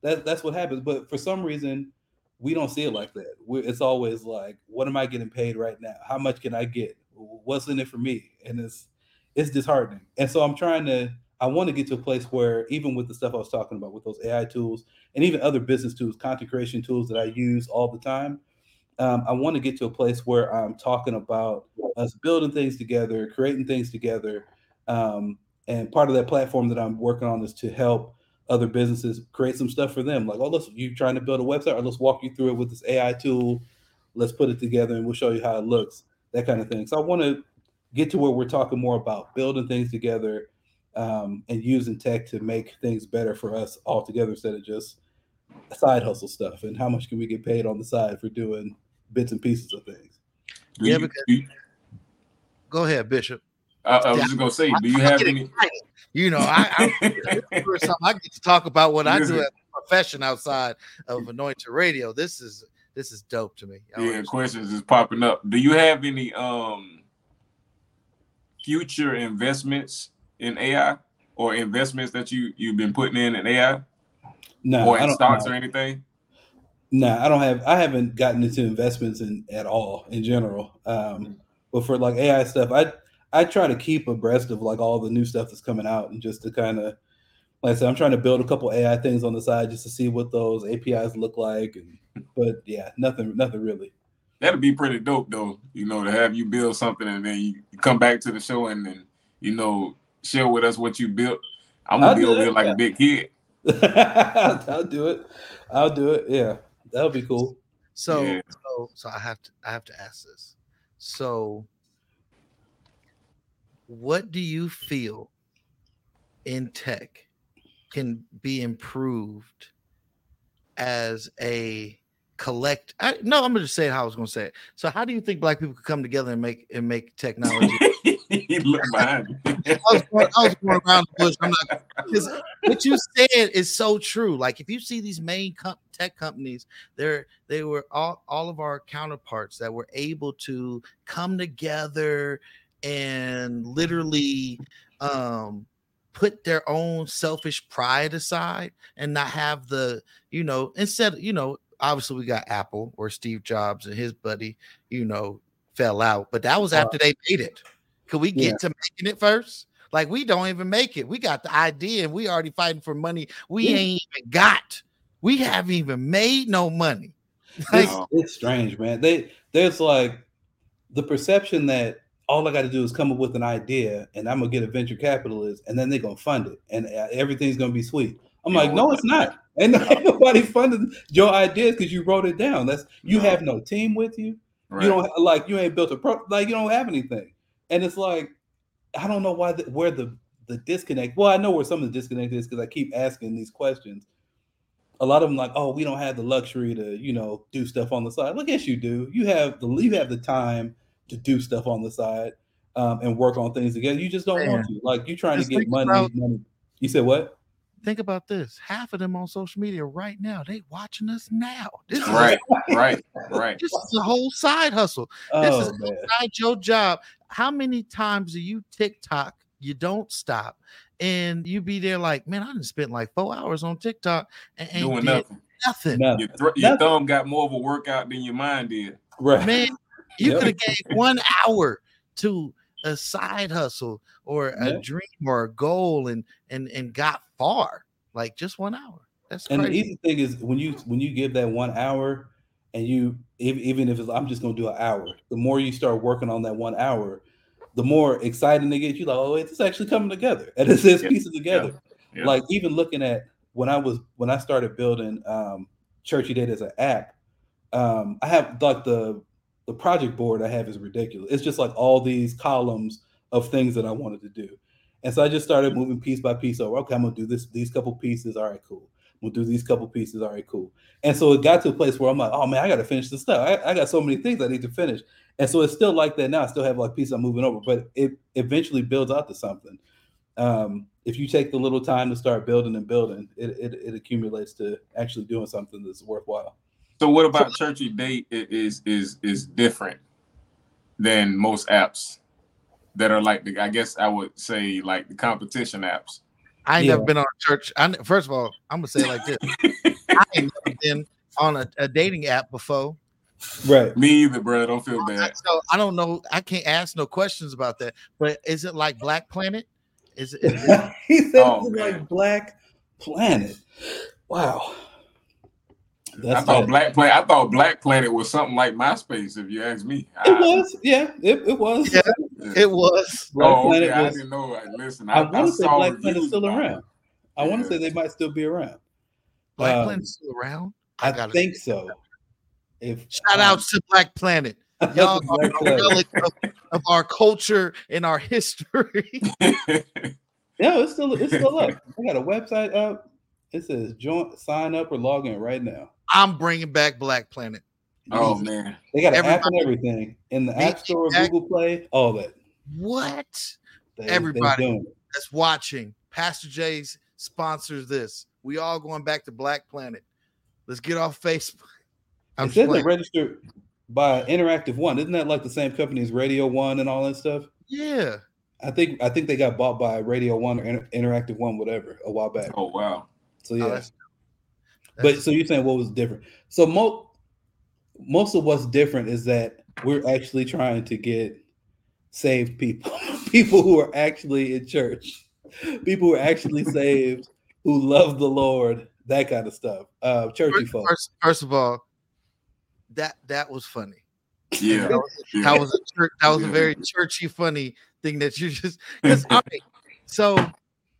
that that's what happens. But for some reason, we don't see it like that. we it's always like, what am I getting paid right now? How much can I get? What's in it for me? And it's it's disheartening. And so I'm trying to. I want to get to a place where even with the stuff I was talking about with those AI tools and even other business tools, content creation tools that I use all the time, um, I want to get to a place where I'm talking about us building things together, creating things together. Um, and part of that platform that I'm working on is to help other businesses create some stuff for them. Like, oh, let's you trying to build a website, or let's walk you through it with this AI tool. Let's put it together and we'll show you how it looks, that kind of thing. So I want to get to where we're talking more about building things together um, and using tech to make things better for us all together instead of just side hustle stuff. And how much can we get paid on the side for doing bits and pieces of things? Do Yeah, you- because- do you- Go ahead, Bishop. I, I was just gonna say, do you I have get any? excited. You know, I, I, I get to talk about what I do as a profession outside of Anointed Radio. This is this is dope to me. I Yeah, understand. questions is popping up. Do you have any um future investments in AI or investments that you you've been putting in in AI No, or I in don't. stocks no. or anything? No, I don't have. I haven't gotten into investments in at all in general. Um, but for like AI stuff, I I try to keep abreast of like all the new stuff that's coming out and just to kind of like I said, I'm trying to build a couple AI things on the side just to see what those APIs look like. And but yeah, nothing, nothing really. That'd be pretty dope though, you know, to have you build something and then you you come back to the show and then you know share with us what you built. I'm gonna I'll be over here like yeah. a big kid. I'll do it. I'll do it. Yeah, that'll be cool. So Yeah. so so I have to I have to ask this. So what do you feel in tech can be improved as a collect I, no i'm gonna just say how i was gonna say it so how do you think black people could come together and make and make technology He look behind you. I was, going, I was going around the bush. I'm not what you said is so true. Like if you see these main com- tech companies, they're they were all all of our counterparts that were able to come together and literally um put their own selfish pride aside and not have the you know instead you know obviously we got apple where steve jobs and his buddy you know fell out but that was after they made it. Could we get yeah. to making it first? Like we don't even make it. We got the idea and we already fighting for money we Yeah. ain't even got we haven't even made no money like It's, it's strange, man. They there's like the perception that all I got to do is come up with an idea and I'm gonna get a venture capitalist and then they're gonna fund it and uh, everything's gonna be sweet. I'm like, no, it's not. And nobody funded your ideas because you wrote it down. That's you have no team with you. Right. You don't like you ain't built a pro like you don't have anything. And it's like I don't know why the, where the the disconnect. Well, I know where some of the disconnect is because I keep asking these questions. A lot of them like, oh, we don't have the luxury to, you know, do stuff on the side. Look, yes, you do. You have the you have the time to do stuff on the side um, and work on things together. You just don't Man. want to. Like you're trying Just to get money, about- money. You said what? Think about this. Half of them on social media right now, they watching us now. This is Right, right, right. This is a whole side hustle. this Oh, is man. outside your job. How many times do you TikTok? You don't stop, and you be there like, man, I done spent like four hours on TikTok and ain't Doing did nothing. nothing. No. Your, thr- your thumb got more of a workout than your mind did. Right. Man, you Yep. could have gave one hour to a side hustle or a Yep. dream or a goal and and and got far. Like just one hour. That's And the easy thing is when you when you give that one hour, and you ev- even if it's I'm just gonna do an hour, the more you start working on that one hour, the more exciting they get. You like, oh, it's actually coming together, and it's this Yeah, piecing together. yeah. Like even looking at when I was when I started building um, Churchy Date as an app, um, I have like the the project board I have is ridiculous. It's just like all these columns of things that I wanted to do. And so I just started moving piece by piece over. Okay, I'm gonna do this, these couple pieces. All right, cool. We'll do these couple pieces. All right, cool. And so it got to a place where I'm like, oh man, I gotta finish this stuff. I, I got so many things I need to finish. And so it's still like that now. I still have like pieces I'm moving over, but it eventually builds out to something. Um, if you take the little time to start building and building, it, it, it accumulates to actually doing something that's worthwhile. So what about Churchy Date is is is different than most apps that are like the I guess I would say like the competition apps. I ain't Yeah. never been on a church. I first of all, I'm gonna say it like this. I ain't never been on a, a dating app before. Right. Me either, bro. Don't feel bad. So I don't know. I can't ask no questions about that. But is it like Black Planet? Is it? Is it he said Oh, it's like Black Planet. Wow. I thought bad. Black Planet. I thought Black Planet was something like MySpace. If you ask me, It I- was, yeah, it, it was. Yeah, it was. Black oh, okay. Planet I was- didn't know. I- Listen, I, I, want to say Black Planet's still about it. around. I want to say they might still be around. Black Um, Planet's still around? I, gotta- think so. If Shout uh, outs to Black Planet. Y'all are Black a Planet. relic of, of our culture and our history. Yeah, it's still it's still up. I got a website up. It says join, sign up or log in right now. I'm bringing back Black Planet. oh man, They got an app and everything in the App Store, exact- Google Play, all that. What? They, they Everybody. doing that's watching. Pastor J's sponsors this. We all going back to Black Planet. Let's get off Facebook. I'm It says just it registered by Interactive One. Isn't that like the same company as Radio One and all that stuff? yeah. I think I think they got bought by Radio One or Inter- Interactive One, whatever, a while back. oh wow. So Oh, yeah. that's- but so you're saying what was different? So most most of what's different is that we're actually trying to get saved people, people who are actually in church, people who are actually saved, who love the Lord, that kind of stuff. Uh, churchy first, folks. first, first of all, that that was funny. Yeah. That was, yeah. that was a church, that was a very churchy funny thing that you just because all right, so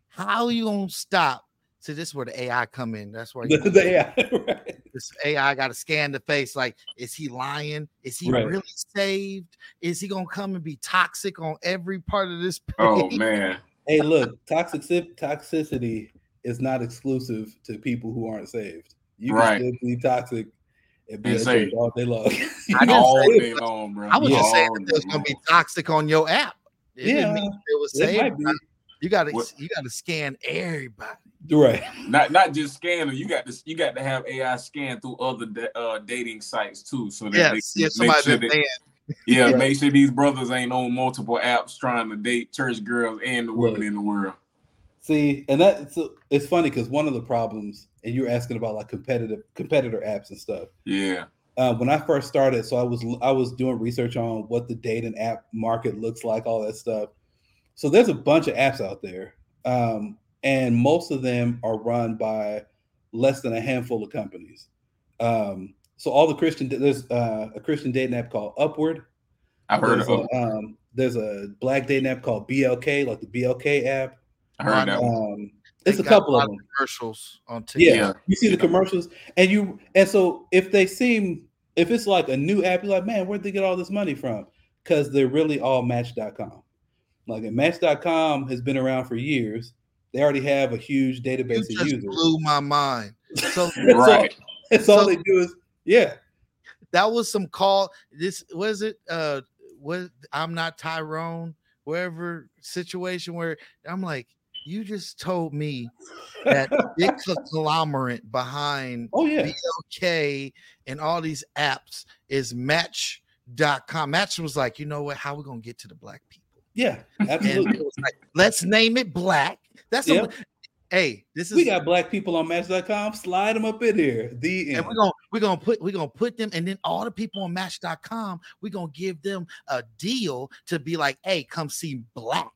how you gonna stop? See, this is where the AI come in. That's where you, The AI, right. this AI got to scan the face. Like, is he lying? Is he Right. really saved? Is he gonna come and be toxic on every part of this? Oh man. Hey, look, toxic toxicity is not exclusive to people who aren't saved. You can Right. still be toxic and be And a saved. all day long. I didn't All say day long, bro. I was just saying that day there's gonna be toxic on your app. It Yeah, mean it was it saved. might be. You gotta What- you gotta scan everybody. right. Not not just scanner. You got to you got to have AI scan through other da- uh, dating sites too, so that Yes, they, yeah, make somebody sure that, saying yeah, Right. make sure these brothers ain't on multiple apps trying to date church girls and the women Right. in the world. See, and that so it's funny because one of the problems, and you're asking about like competitive competitor apps and stuff. Yeah, Uh, when I first started, so I was I was doing research on what the dating app market looks like, all that stuff. So there's a bunch of apps out there, um, and most of them are run by less than a handful of companies. Um, so all the Christian there's uh, a Christian dating app called Upward. I've heard there's of a, um, there's a black dating app called BLK, like the BLK app. I heard that. Um, it's a couple of them. commercials on TV. Yeah, you see the commercials, and you and so if they seem if it's like a new app, you're like, man, where'd they get all this money from? Because they're really all Match.com. Like, and Match.com has been around for years. They already have a huge database You of just users. blew my mind. So That's all- Right. That's all they do is yeah. that was some call. This was it. Uh, what I'm not Tyrone. Wherever situation where I'm like, you just told me that big conglomerate behind Oh yeah. BLK and all these apps is Match.com. Match was like, you know what? How we gonna get to the black people? Yeah, absolutely. like, let's name it black. That's some- hey, this is we got black people on Match.com. Slide them up in here. The and we're gonna we're gonna put we're gonna put them and then all the people on match.com we're gonna give them a deal to be like hey come see black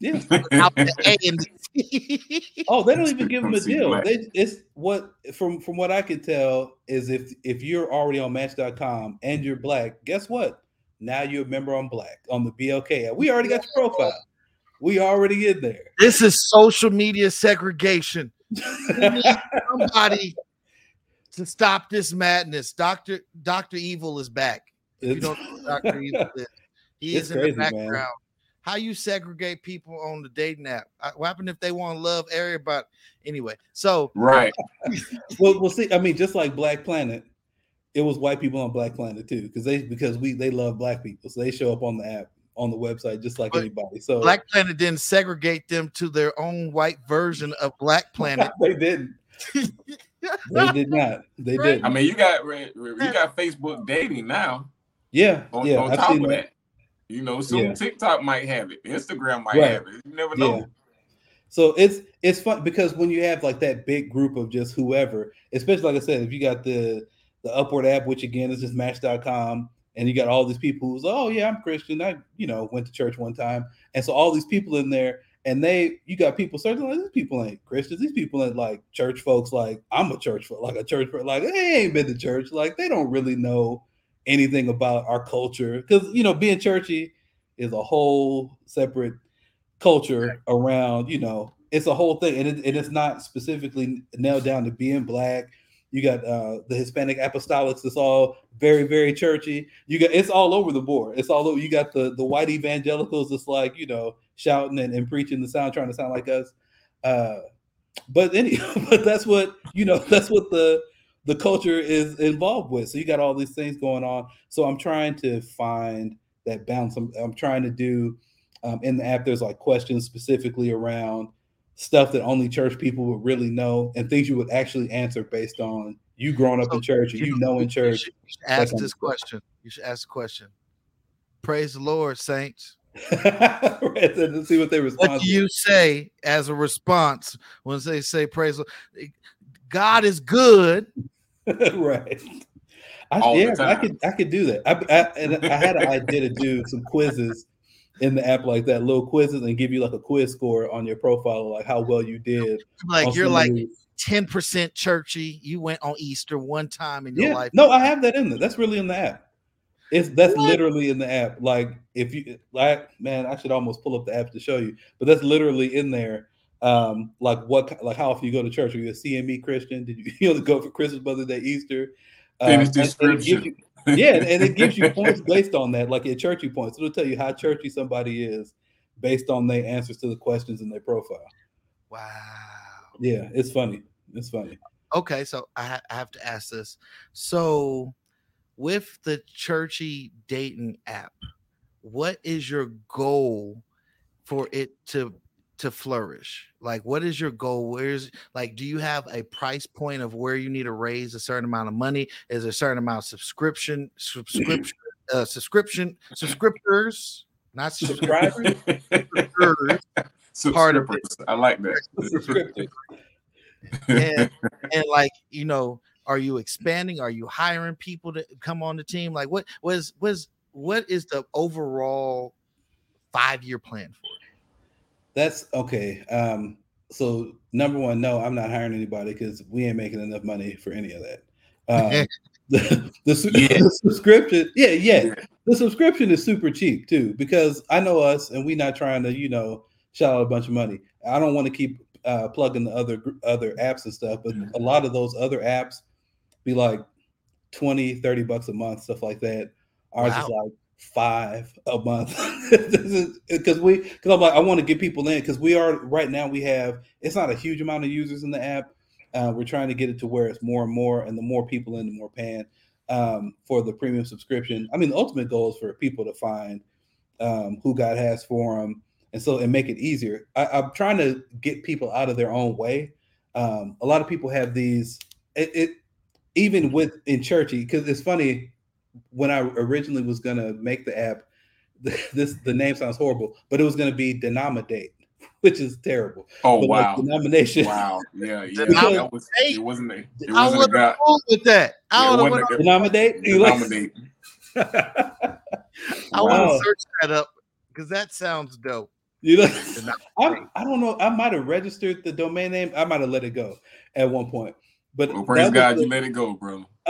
Yeah. without the A and the T. Oh, they don't even give them a deal. They, it's what from from what I can tell is if if you're already on Match.com and you're black, guess what? Now you're a member on Black on the BLK. We already got your profile. We already in there. this is social media segregation somebody to stop this madness dr dr evil is back if you don't know dr evil is he It's is in crazy, the man. Background how you segregate people on the dating app what happened if they want to love everybody anyway so Right. well, we'll see. I mean, just like Black Planet, it was white people on Black Planet too, because they because we they love black people, so they show up on the app on the website just like But anybody. So Black Planet didn't segregate them to their own white version of Black Planet. they didn't. They did not. They Right. didn't. I mean, you got you got Facebook dating now. yeah, On, yeah. on I've top seen of that. that, you know, soon Yeah. TikTok might have it, Instagram might Right. have it. You never know. Yeah. So it's it's fun because when you have like that big group of just whoever, especially like I said, if you got the the Upward app, which again is just Match.com, and you got all these people who's oh yeah, I'm Christian. I you know went to church one time, and so all these people in there, and they you got people certain like these people ain't Christians. These people ain't like church folks. Like I'm a church folk, like a church folk. Like they ain't been to church. Like they don't really know anything about our culture because you know being churchy is a whole separate culture around you know it's a whole thing and, it, and it's not specifically nailed down to being black. You got uh the hispanic apostolics it's all very very churchy. You got it's all over the board. It's all over you got the the white evangelicals it's like you know shouting and, and preaching the sound trying to sound like us. Uh but any but that's what you know that's what the the culture is involved with so you got all these things going on so i'm trying to find that balance i'm, I'm trying to do um, in the app there's like questions specifically around stuff that only church people would really know and things you would actually answer based on you growing up in church and you know in You church should, you should ask this question. You should ask the question. Praise the Lord, saints. right, to see what they respond What do you say as a response when they say praise God is good? right I, All the yeah, I could I could do that. I, I, and I had an idea to do some quizzes in the app like that, little quizzes, and give you like a quiz score on your profile, like how well you did. Like you're like 10% churchy. You went on Easter one time in your yeah. life. No, I have that in there. That's really in the app. It's that's literally in the app. Like if you like, man, I should almost pull up the app to show you, but that's literally in there. Um, like what, like how often you go to church? Are you a CME Christian? Did you, you know, go for Christmas, Mother's Day, Easter? Um, Finish the and- and scripture. you- yeah, and it gives you points based on that, like your churchy points. It'll tell you how churchy somebody is based on their answers to the questions in their profile. Wow. Yeah, it's funny. It's funny. Okay, so I, ha- I have to ask this. So, with the churchy dating app, what is your goal for it to to flourish? Like, what is your goal? Where's like, do you have a price point of where you need to raise a certain amount of money? Is there a certain amount of subscription, subscription, uh, subscription, subscriptors, not subscribers, subscribers, part of it. I like that. and and like you know are you expanding are you hiring people to come on the team like what was was what is the overall five year plan for it That's okay. Um, so number one, no, I'm not hiring anybody because we ain't making enough money for any of that. Um, the, the, Yeah. the subscription, yeah, yeah, the subscription is super cheap too because I know us and we're not trying to, you know, shell out a bunch of money. I don't want to keep uh, plugging the other other apps and stuff, but a lot of those other apps be like 20, 30 bucks a month, stuff like that. Ours is like five a month because we because I'm like I want to get people in because we are right now we have it's not a huge amount of users in the app. Uh, we're trying to get it to where it's more and more, and the more people in, the more paying um, for the premium subscription. I mean, the ultimate goal is for people to find um, who God has for them, and so and make it easier. I, I'm trying to get people out of their own way. Um, a lot of people have these. It, it even with in churchy because it's funny when I originally was gonna make the app. This the name sounds horrible, but it was gonna be Denominate, which is terrible. Oh But, like, wow. denomination. Wow. Yeah, yeah. That was, it wasn't a, it I wasn't a would guy. have rolled with that. I it would have wasn't went. a- Denominate. Denominate. I want to search that up because that sounds dope. You know, Denominate. I, I don't know. I might have registered the domain name. I might have let it go at one point. But Well, praise God, the- you let it go, bro.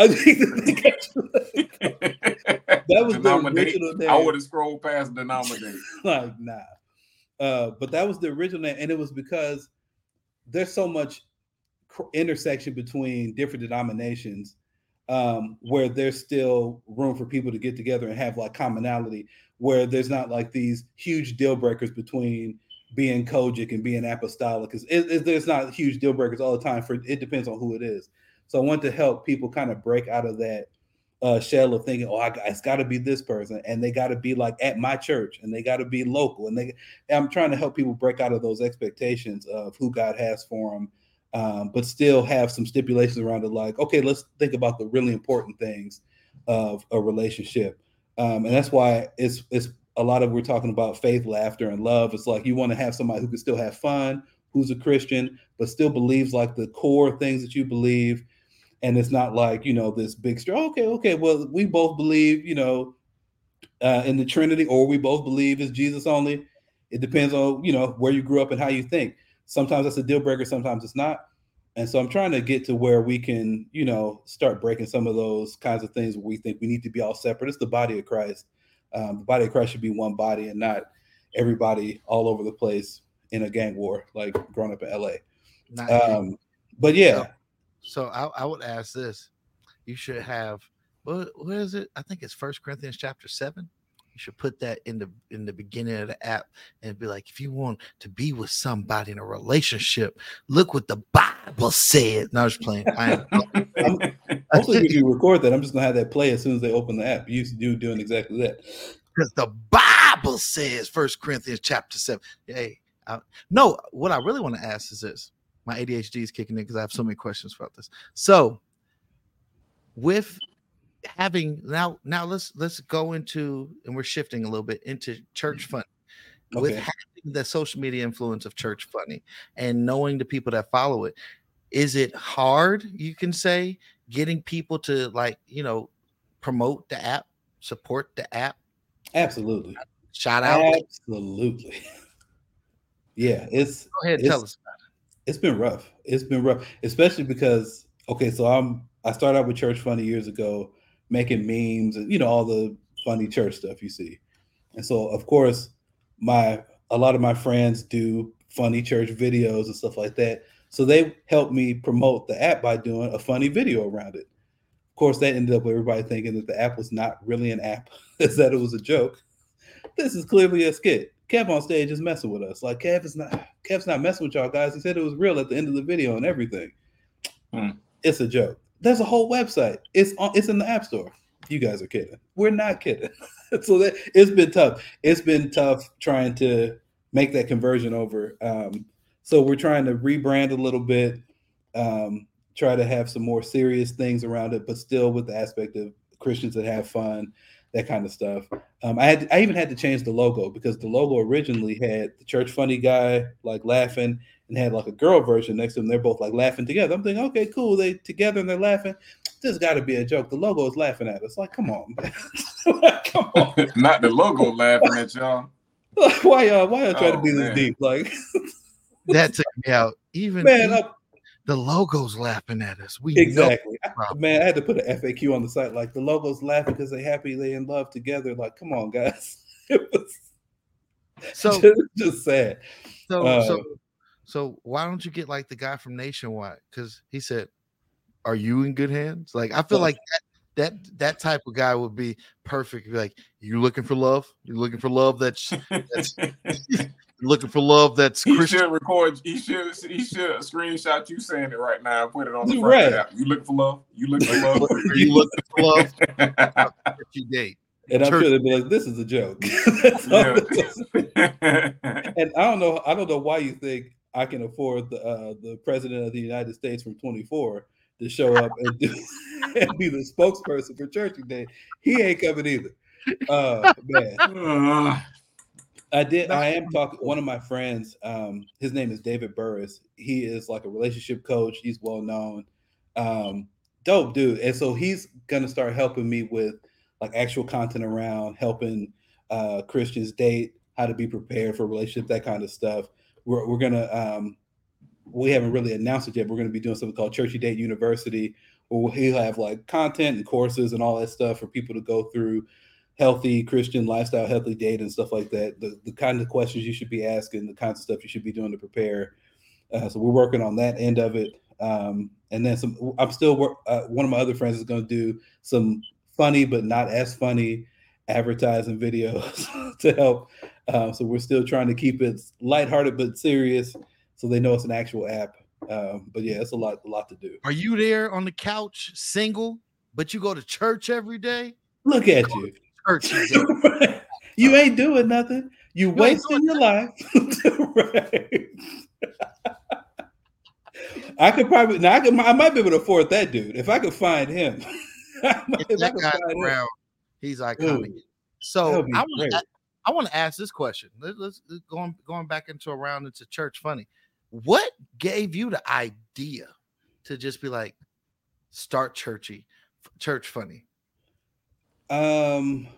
That was the original name. I would have scrolled past denominate. like nah. Uh, but that was the original name, and it was because there's so much intersection between different denominations um, where there's still room for people to get together and have like commonality. Where there's not like these huge deal breakers between being COGIC and being apostolic, because it, it- there's not huge deal breakers all the time. For it depends on who it is. So I want to help people kind of break out of that uh, shell of thinking, oh, I, it's got to be this person, and they got to be like at my church, and they got to be local, and they. I'm trying to help people break out of those expectations of who God has for them, um, but still have some stipulations around it, like, okay, let's think about the really important things of a relationship, um, and that's why it's it's a lot of we're talking about faith, laughter, and love. It's like you want to have somebody who can still have fun, who's a Christian, but still believes like the core things that you believe and it's not like you know this big story. Okay, okay, well we both believe you know uh, in the Trinity, or we both believe is Jesus only. It depends on you know where you grew up and how you think. Sometimes that's a deal breaker, sometimes it's not. And so I'm trying to get to where we can you know start breaking some of those kinds of things where we think we need to be all separate. It's the body of Christ. Um, the body of Christ should be one body and not everybody all over the place in a gang war like growing up in LA. Um, but yeah. So I, I would ask this: You should have what? What is it? I think it's First Corinthians chapter seven. You should put that in the in the beginning of the app and be like, if you want to be with somebody in a relationship, look what the Bible said. No, I was playing. I am, Hopefully, we can record that. I'm just gonna have that play as soon as they open the app. You used to do doing exactly that. because the Bible says First Corinthians chapter seven. Hey, I, no, what I really want to ask is this: my ADHD is kicking in because I have so many questions about this. So, with having now, now let's let's go into and we're shifting a little bit into church mm-hmm. fund. With having the social media influence of church funny and knowing the people that follow it, is it hard? You can say getting people to like you know promote the app, support the app. Absolutely. Shout out. Absolutely. Yeah, it's Go ahead, it's, tell us. It's been rough. It's been rough, especially because okay, so I'm I started out with church funny years ago, making memes and you know all the funny church stuff you see, and so of course my a lot of my friends do funny church videos and stuff like that. So they helped me promote the app by doing a funny video around it. Of course, that ended up with everybody thinking that the app was not really an app, is that it was a joke. This is clearly a skit. Kev on stage is messing with us. Like Kev is not Kev's not messing with y'all guys. He said it was real at the end of the video and everything. Hmm. It's a joke. There's a whole website. It's on it's in the app store. You guys are kidding. We're not kidding. so that it's been tough. It's been tough trying to make that conversion over. Um, so we're trying to rebrand a little bit, um, try to have some more serious things around it, but still with the aspect of Christians that have fun, that kind of stuff. Um, I had I even had to change the logo because the logo originally had the church funny guy like laughing and had like a girl version next to them. They're both like laughing together. I'm thinking, okay, cool. They together and they're laughing. This got to be a joke. The logo is laughing at us. Like, come on, man. Not the logo laughing at y'all. Why y'all why y'all trying to Oh, be this deep? Like, that took me out. Even man, even- The logo's laughing at us. We exactly, man. I had to put an FAQ on the site. Like the logo's laughing because they happy they in love together. Like, come on, guys. it was so just, just sad. So Uh, so so why don't you get like the guy from Nationwide? Because he said, "Are you in good hands?" Like I feel like that that that type of guy would be perfect. Like you looking for love? You looking for love? That's, that's looking for love. That's He Christian. should record. He should. He should screenshot you saying it right now and put it on the You're front. right. You looking for love? You looking for love? You looking for love? You date. and I'm Church- sure they'd be like, "This is a joke." That's all Yeah. it is. and I don't know. I don't know why you think I can afford the uh, the president of the United States from 24 to show up and, do, and be the spokesperson for Churchy Date. He ain't coming either. Uh, man. I did. I am talking. One of my friends, um, his name is David Burris. He is like a relationship coach. He's well known, um, dope dude. And so he's gonna start helping me with like actual content around helping uh, Christians date, how to be prepared for a relationship, that kind of stuff. We're we're gonna. Um, we haven't really announced it yet. We're going to be doing something called Churchy Date University, where he'll have like content and courses and all that stuff for people to go through healthy Christian lifestyle, healthy date, and stuff like that. The, the kind of questions you should be asking, the kinds of stuff you should be doing to prepare. Uh, so we're working on that end of it. Um, and then some. I'm still work. Uh, one of my other friends is going to do some funny but not as funny advertising videos to help. Uh, so we're still trying to keep it lighthearted but serious, so they know it's an actual app. Um, but yeah, it's a lot, a lot to do. Are you there on the couch, single, but you go to church every day? Look at you. Church. you you ain't doing nothing. You ain't wasting your life. right. I could probably now I could I might be able to afford that dude if I could find him. I might- If if that could guy's find him. around, he's Ooh, iconic. So I want to I want to ask this question. Let, us going going back into around into church funny. What gave you the idea to just be like start churchy, church funny? Um,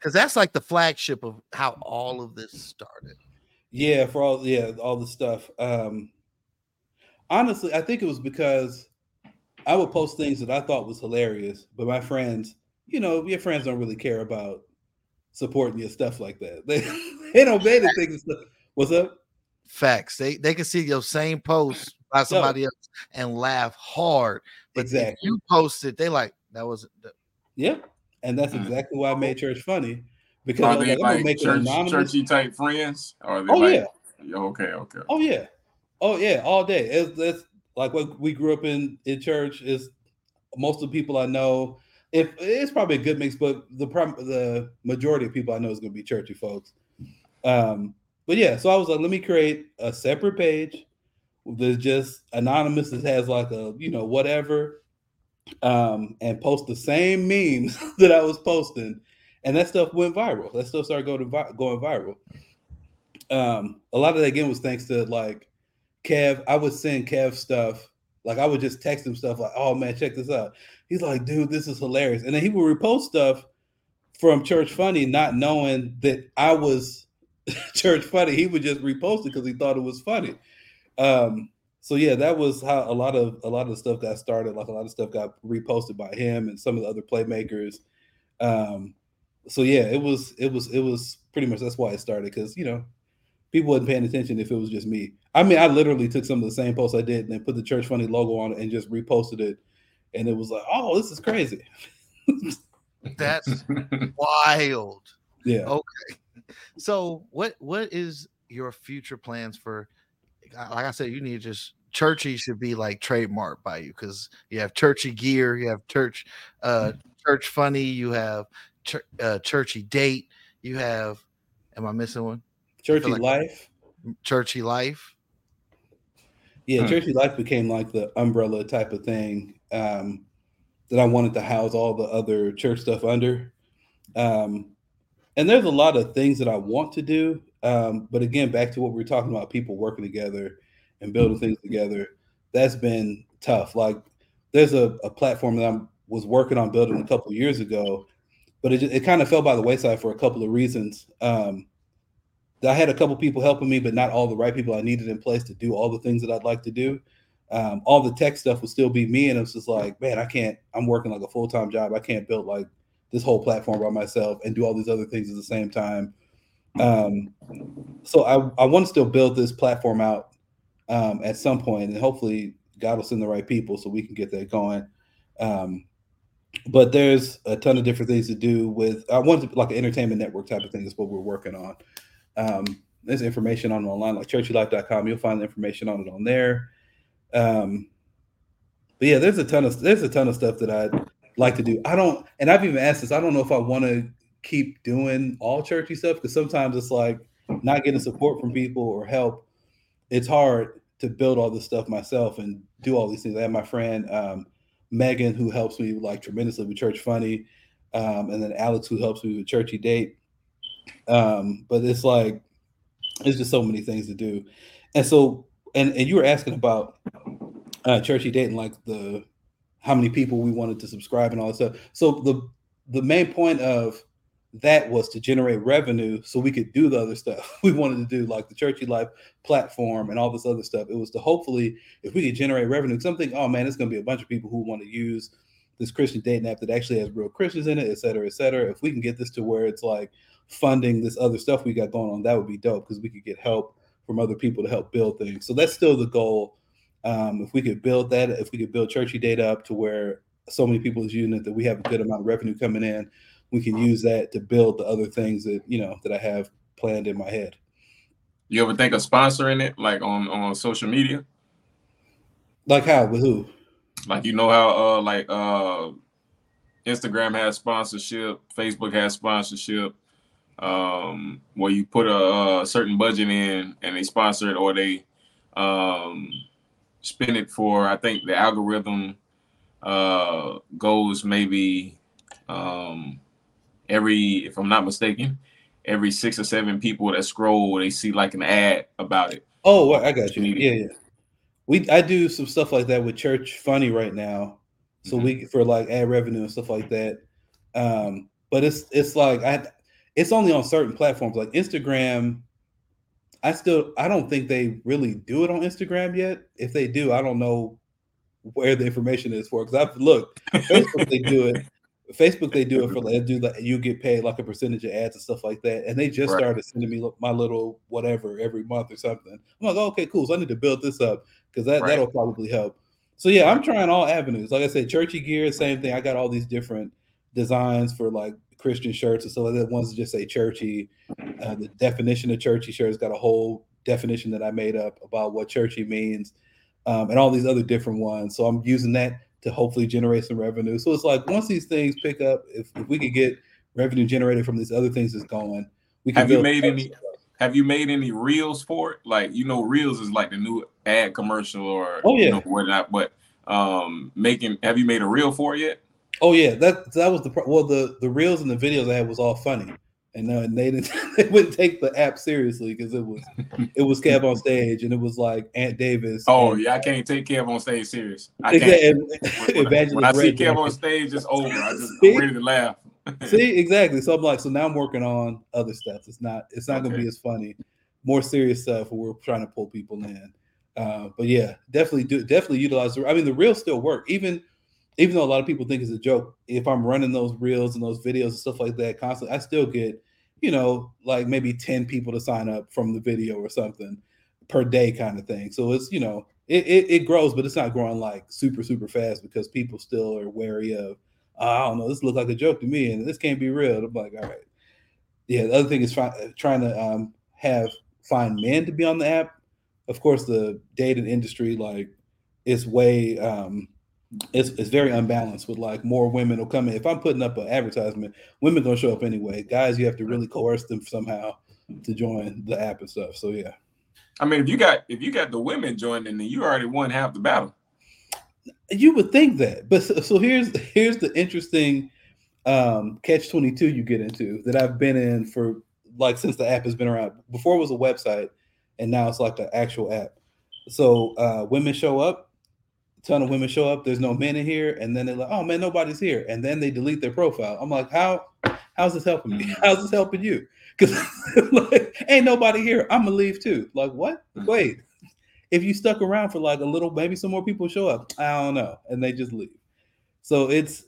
Because that's like the flagship of how all of this started. Yeah, for all yeah, all the stuff. Um honestly, I think it was because I would post things that I thought was hilarious, but my friends, you know, your friends don't really care about supporting your stuff like that. They they don't pay the things. What's up? Facts. They they can see your same post by somebody else and laugh hard. But if Exactly. you post it, they like that was Yeah, and that's exactly why I made church funny because Are they like, like make church, churchy type friends? Or are they Oh, like, yeah. Okay, okay. Oh yeah, oh yeah, all day. It's, it's like what we grew up in in church. Is most of the people I know. If it's probably a good mix, but the the majority of people I know is going to be churchy folks. Um, but yeah, so I was like, let me create a separate page that's just anonymous. That has like a you know whatever, um, and post the same memes that I was posting, and that stuff went viral. That stuff started going vi- going viral um a lot of that again was thanks to like Kev. I would send Kev stuff. Like I would just text him stuff like, "Oh man, check this out." He's like, "Dude, this is hilarious," and then he would repost stuff from Church Funny, not knowing that I was Church Funny. He would just repost it because he thought it was funny. Um, so yeah, that was how a lot of a lot of the stuff got started. Like a lot of stuff got reposted by him and some of the other playmakers. Um, so yeah, it was it was it was pretty much that's why it started because you know people wasn't paying attention if it was just me. I mean, I literally took some of the same posts I did and then put the Church Funny logo on it and just reposted it, and it was like, oh, this is crazy. That's wild. Yeah. Okay. So what what is your future plans for like I said, you need to just churchy should be like trademarked by you because you have churchy gear, you have church uh church funny, you have chur- uh, churchy date, you have am I missing one? Churchy like- life. Churchy life. Yeah, Hmm. Churchy Life became like the umbrella type of thing um, that I wanted to house all the other church stuff under. Um, and there's a lot of things that I want to do. Um, but again, back to what we are talking about people working together and building things together, that's been tough. Like there's a, a platform that I was working on building a couple years ago, but it, just, it kind of fell by the wayside for a couple of reasons. Um, I had a couple people helping me, but not all the right people I needed in place to do all the things that I'd like to do. um, all the tech stuff would still be me, and it's just like, man, I can't. I'm working like a full time job. I can't build like this whole platform by myself and do all these other things at the same time. Um, so I I want to still build this platform out um, at some point, and hopefully God will send the right people so we can get that going. Um, but there's a ton of different things to do with I want to like an entertainment network type of thing is what we're working on. Um, there's information on online like churchylife.com. You'll find the information on it on there. Um, but yeah, there's a ton of there's a ton of stuff that I'd like to do. I don't, and I've even asked this. I don't know if I want to keep doing all churchy stuff because sometimes it's like not getting support from people or help. It's hard to build all this stuff myself and do all these things. I have my friend um, Megan who helps me like tremendously with Church Funny, um, and then Alex who helps me with Churchy Date. Um, but it's like it's just so many things to do, and so and and you were asking about uh, Churchy Date and like the how many people we wanted to subscribe and all that stuff. So the the main point of that was to generate revenue so we could do the other stuff we wanted to do, like the Churchy Life platform and all this other stuff. It was to hopefully, if we could generate revenue, something, oh man, it's going to be a bunch of people who want to use this Christian dating app that actually has real Christians in it, et cetera, et cetera. If we can get this to where it's like funding this other stuff we got going on, that would be dope because we could get help from other people to help build things. So that's still the goal. Um, if we could build that, if we could build Churchy Date up to where so many people is using it that we have a good amount of revenue coming in, we can use that to build the other things that you know that I have planned in my head. You ever think of sponsoring it, like on on social media? Like how? With who? Like you know how uh like uh Instagram has sponsorship, Facebook has sponsorship, um, where you put a, a certain budget in and they sponsor it or they um spend it for I think the algorithm uh goes maybe um every if I'm not mistaken, every six or seven people that scroll, they see like an ad about it. Oh, I got you. Yeah, yeah. We I do some stuff like that with Church Funny right now, so mm-hmm. we for like ad revenue and stuff like that. Um, but it's it's like I it's only on certain platforms like Instagram. I still I don't think they really do it on Instagram yet. If they do, I don't know where the information is for because I've looked. Facebook they do it. Facebook they do it for like do that you get paid like a percentage of ads and stuff like that, and they just right. started sending me my little whatever every month or something. I'm like, oh, okay, cool. So I need to build this up because that right. that'll probably help. So yeah, I'm trying all avenues. Like I said, churchy gear, same thing. I got all these different designs for like Christian shirts and stuff like that. Ones that just say churchy. Uh, the definition of churchy shirts got a whole definition that I made up about what churchy means, um, and all these other different ones. So I'm using that to hopefully generate some revenue. So it's like once these things pick up, if, if we could get revenue generated from these other things that's going, we can. Have you made any? Have you made any reels for it? Like you know, reels is like the new ad commercial or oh yeah, you know, whatnot. But um, making have you made a reel for it yet? Oh yeah, that that was the well the the reels and the videos I had was all funny and uh, they didn't they wouldn't take the app seriously because it was it was Kev on stage and it was like Aunt Davis. Oh and, yeah, I can't take Kev on stage serious. I can't. when, when, when I see Kev on stage, it's over. I just I'm ready to laugh. see exactly. So I'm like, so now I'm working on other stuff. It's not it's not okay. gonna be as funny, more serious stuff where we're trying to pull people in. Uh, but yeah, definitely do definitely utilize. The, I mean, the reels still work even even though a lot of people think it's a joke, if I'm running those reels and those videos and stuff like that constantly, I still get, you know, like maybe 10 people to sign up from the video or something per day kind of thing. So it's, you know, it, it, it grows, but it's not growing like super, super fast because people still are wary of, oh, I don't know, this looks like a joke to me and this can't be real. I'm like, all right. Yeah, the other thing is fi- trying to um, have find men to be on the app. Of course, the dating industry, like, it's way um, it's, it's very unbalanced with like more women will come in. If I'm putting up an advertisement, women gonna show up anyway. Guys, you have to really coerce them somehow to join the app and stuff. So yeah. I mean, if you got if you got the women joining, then you already won half the battle. You would think that, but so, so here's here's the interesting um, catch twenty two you get into that I've been in for like since the app has been around. Before it was a website, and now it's like an actual app. So uh, women show up, ton of women show up. There's no men in here, and then they're like, "Oh man, nobody's here," and then they delete their profile. I'm like, "How? How's this helping me? Mm-hmm. How's this helping you? Because like, ain't nobody here. I'm gonna leave too. Like what? Mm-hmm. Wait, if you stuck around for like a little, maybe some more people show up. I don't know, and they just leave. So it's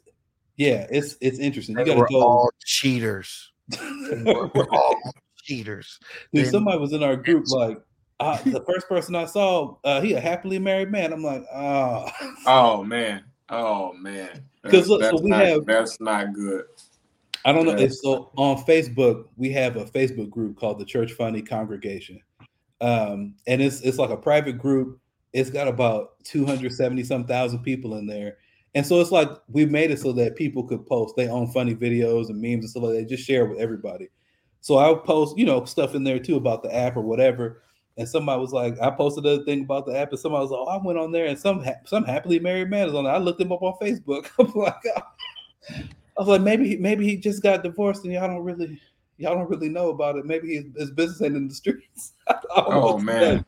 yeah, it's it's interesting. You They got to were go. all cheaters. They were all cheaters. Dude, Then- somebody was in our group like. Uh, the first person I saw, uh, he a happily married man. I'm like, oh, Oh man. Oh man. 'Cause That's, look, so we not, have- that's not good. I don't know. If, so on Facebook, we have a Facebook group called the Church Funny Congregation, um, and it's it's like a private group. It's got about two hundred seventy some thousand people in there, and so it's like we made it so that people could post their own funny videos and memes and stuff like that. Just share with everybody. So I would post, you know, stuff in there too about the app or whatever. And somebody was like, I posted a thing about the app, and somebody was like, Oh, I went on there, and some ha- some happily married man is on there. I looked him up on Facebook. I'm like, oh. I was like, maybe he, maybe he just got divorced, and y'all don't really y'all don't really know about it. Maybe his, his business ain't in the streets. Oh man. said-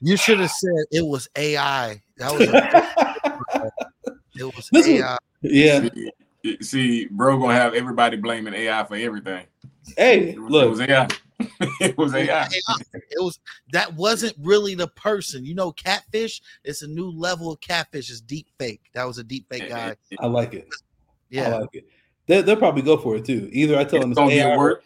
You should have said it was AI. That was a, it was This was- AI. yeah. See, see, bro, gonna have everybody blaming AI for everything. Hey, It was, look, it was AI. it was AI. It was that wasn't really the person. You know, catfish. It's a new level of catfish. It's deep fake. That was a deep fake guy. I like it. Yeah, I like it. They, they'll probably go for it too. Either I tell them It's it's gonna AI get or- worse.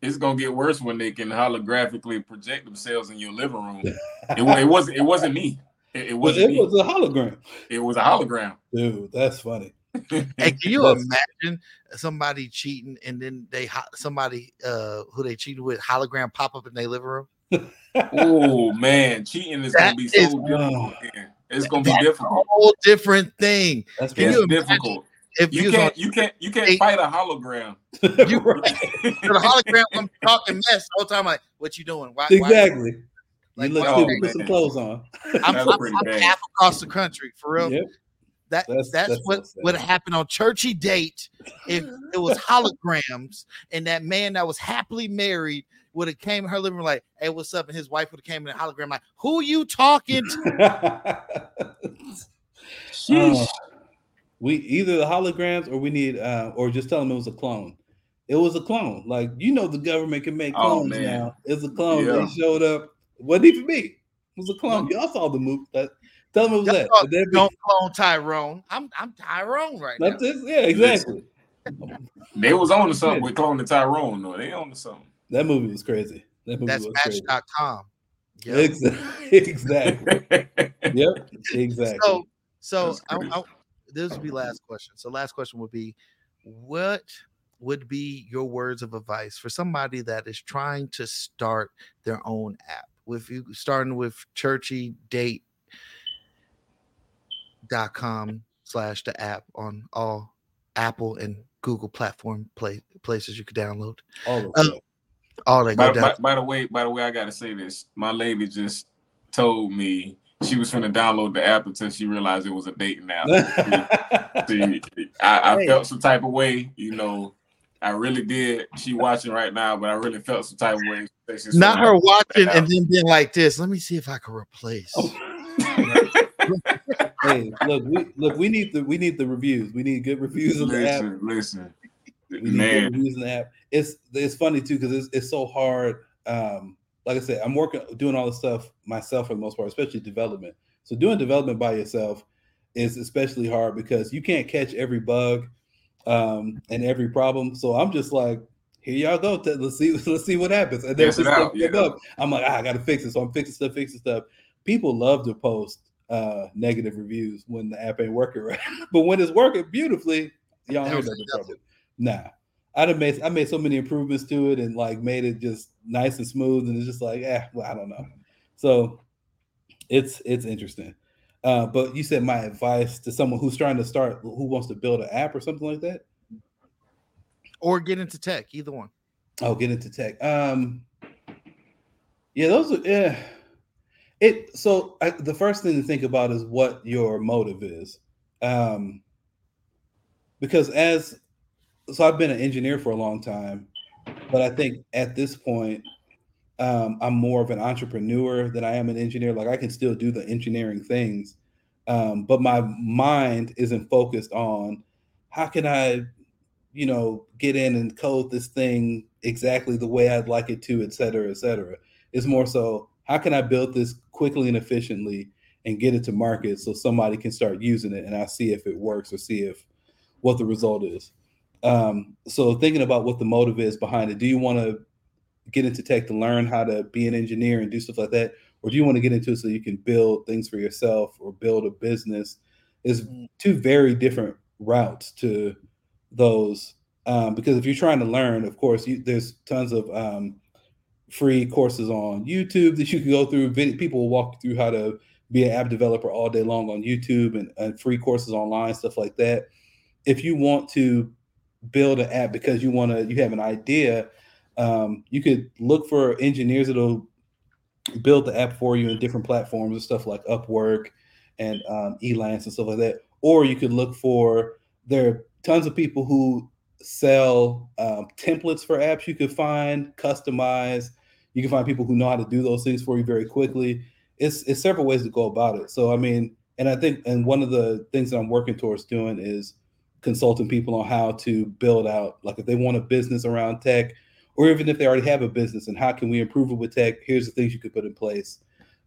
It's gonna get worse when they can holographically project themselves in your living room. It, it wasn't. It wasn't me. It, it wasn't it me. was a hologram. It was a hologram. Dude, that's funny. Hey, can you imagine somebody cheating and then they somebody uh who they cheated with hologram pop up in their living room? Oh man, cheating is gonna That be so is- difficult. man. It's gonna be That's difficult. a whole different thing. That's Can you difficult. if You was on- can't. You can't. You can't fight a hologram. you right. the hologram I'm talking mess the whole time. Like, what you doing? Why, why- Exactly. Like, you look stupid. Oh, Put some clothes on. I'm, That's I'm, I'm half across the country for real. Yep. That That's- that's, that's what would have happened on churchy date if it was holograms and that man that was happily married would have came in her living room like, "Hey, what's up?" and his wife would have came in a hologram like, "Who you talking to?" Uh, we either the holograms or we need uh or just tell them it was a clone. It was a clone. Like you know the government can make Oh, clones man. now. It's a clone. Yeah. They showed up. Wasn't even me. It was a clone. Y'all saw the move. That tell them it was that. thought, But that- Don't clone Tyrone. I'm I'm Tyrone right now. That's it. Yeah, exactly. They was on to something with cloning Tyrone. though. they on to something. That movie was crazy. That movie That's was crazy. Match.com. Yep. Exactly. exactly. yep. Exactly. So, so I. I, this would be last question. So, last question would be, what would be your words of advice for somebody that is trying to start their own app? With you starting with churchy date dot com slash the app on all Apple and Google platform play, places you could download. All of Uh, all they By, go down. by, by the way, by the way, I gotta say this. My lady just told me she was going to download the app until she realized it was a dating app. See, I, I felt some type of way, you know. I really did. She watching right now, but I really felt some type of way. Not her watching and then being like this. Let me see if I can replace. hey, look, we look, we need the we need the reviews. We need good reviews of the app. listen, listen, We need man. good reviews in the app. It's it's funny too because it's it's so hard. Um, like I said, I'm working doing all this stuff myself for the most part, especially development. So doing development by yourself is especially hard because you can't catch every bug um, and every problem. So I'm just like, here y'all go. Let's see, let's see what happens. And then it stuff yeah. up, I'm like, ah, I gotta fix it. So I'm fixing stuff, fixing stuff. People love to post uh, negative reviews when the app ain't working right, but when it's working beautifully, y'all don't hear That was nothing from it. Nah, I'd have made I made so many improvements to it and like made it just nice and smooth, and it's just like, eh, well, I don't know. So it's it's interesting. Uh, but you said my advice to someone who's trying to start, who wants to build an app or something like that. or get into tech, either one. Oh, get into tech. Um, yeah, those are yeah. It so I, the first thing to think about is what your motive is, um, because as so I've been an engineer for a long time, but I think at this point um, I'm more of an entrepreneur than I am an engineer. Like I can still do the engineering things, um, but my mind isn't focused on how can I, you know, get in and code this thing exactly the way I'd like it to, et cetera, et cetera. It's more so how can I build this quickly and efficiently and get it to market so somebody can start using it and I see if it works or see if what the result is. Um, so thinking about what the motive is behind it, do you want to get into tech to learn how to be an engineer and do stuff like that? Or do you want to get into it so you can build things for yourself or build a business? Is two very different routes to those. Um, because if you're trying to learn, of course, you, there's tons of um, free courses on YouTube that you can go through. People will walk through how to be an app developer all day long on YouTube and, and free courses online, stuff like that. If you want to build an app because you want to, you have an idea, um, you could look for engineers that'll build the app for you in different platforms and stuff like Upwork and um, Elance and stuff like that. Or you could look for there are tons of people who sell um, templates for apps you could find, customize. You can find people who know how to do those things for you very quickly. It's it's several ways to go about it. So I mean, and I think and one of the things that I'm working towards doing is consulting people on how to build out like if they want a business around tech or even if they already have a business and how can we improve it with tech here's the things you could put in place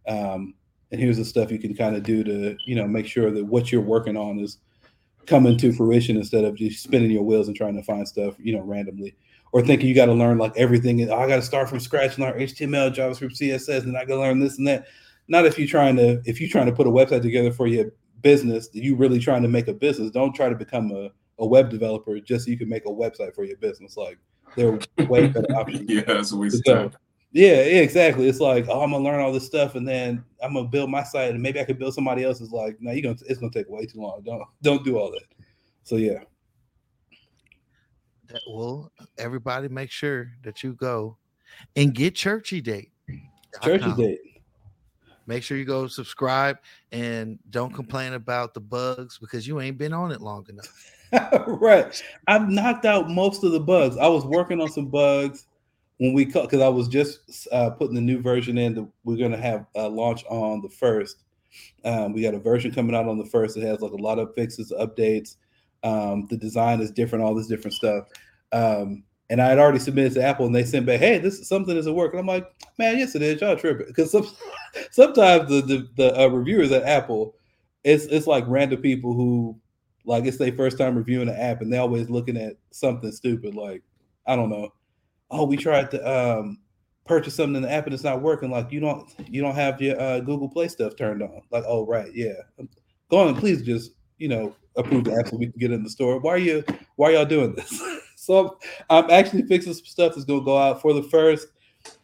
um, and here's the stuff you can kind of do to you know make sure that what you're working on is coming to fruition instead of just spinning your wheels and trying to find stuff you know randomly or thinking you got to learn like everything oh, i got to start from scratch and learn html javascript css and i got to learn this and that not if you're trying to if you're trying to put a website together for your business you really trying to make a business don't try to become a, a web developer just so you can make a website for your business like there are way better options yeah that's a waste of time yeah, yeah, exactly. It's like, oh, I'm gonna learn all this stuff, and then I'm gonna build my site, and maybe I could build somebody else's. Like, no, you're gonna it's gonna take way too long. Don't don't do all that. So yeah. That, well, everybody make sure that you go and get churchy date. Churchy date. Make sure you go subscribe and don't complain about the bugs because you ain't been on it long enough. right. I've knocked out most of the bugs. I was working on some bugs when we cut because I was just uh, putting the new version in that we're going to have a launch on the first. Um, we got a version coming out on the first. It has like a lot of fixes, updates. Um, the design is different, all this different stuff. Um, and I had already submitted to Apple, and they sent back, "Hey, this is something doesn't work." And I'm like, "Man, yes, it is. Y'all tripping." Because some, sometimes the the, the uh, reviewers at Apple, it's it's like random people who like it's their first time reviewing an app, and they're always looking at something stupid, like I don't know oh, we tried to um, purchase something in the app and it's not working. Like you don't you don't have your uh, Google Play stuff turned on. Like, oh right, yeah. Go on, please just you know approve the app so we can get in the store. Why are you why are y'all doing this? so I'm actually fixing some stuff that's gonna go out for the first.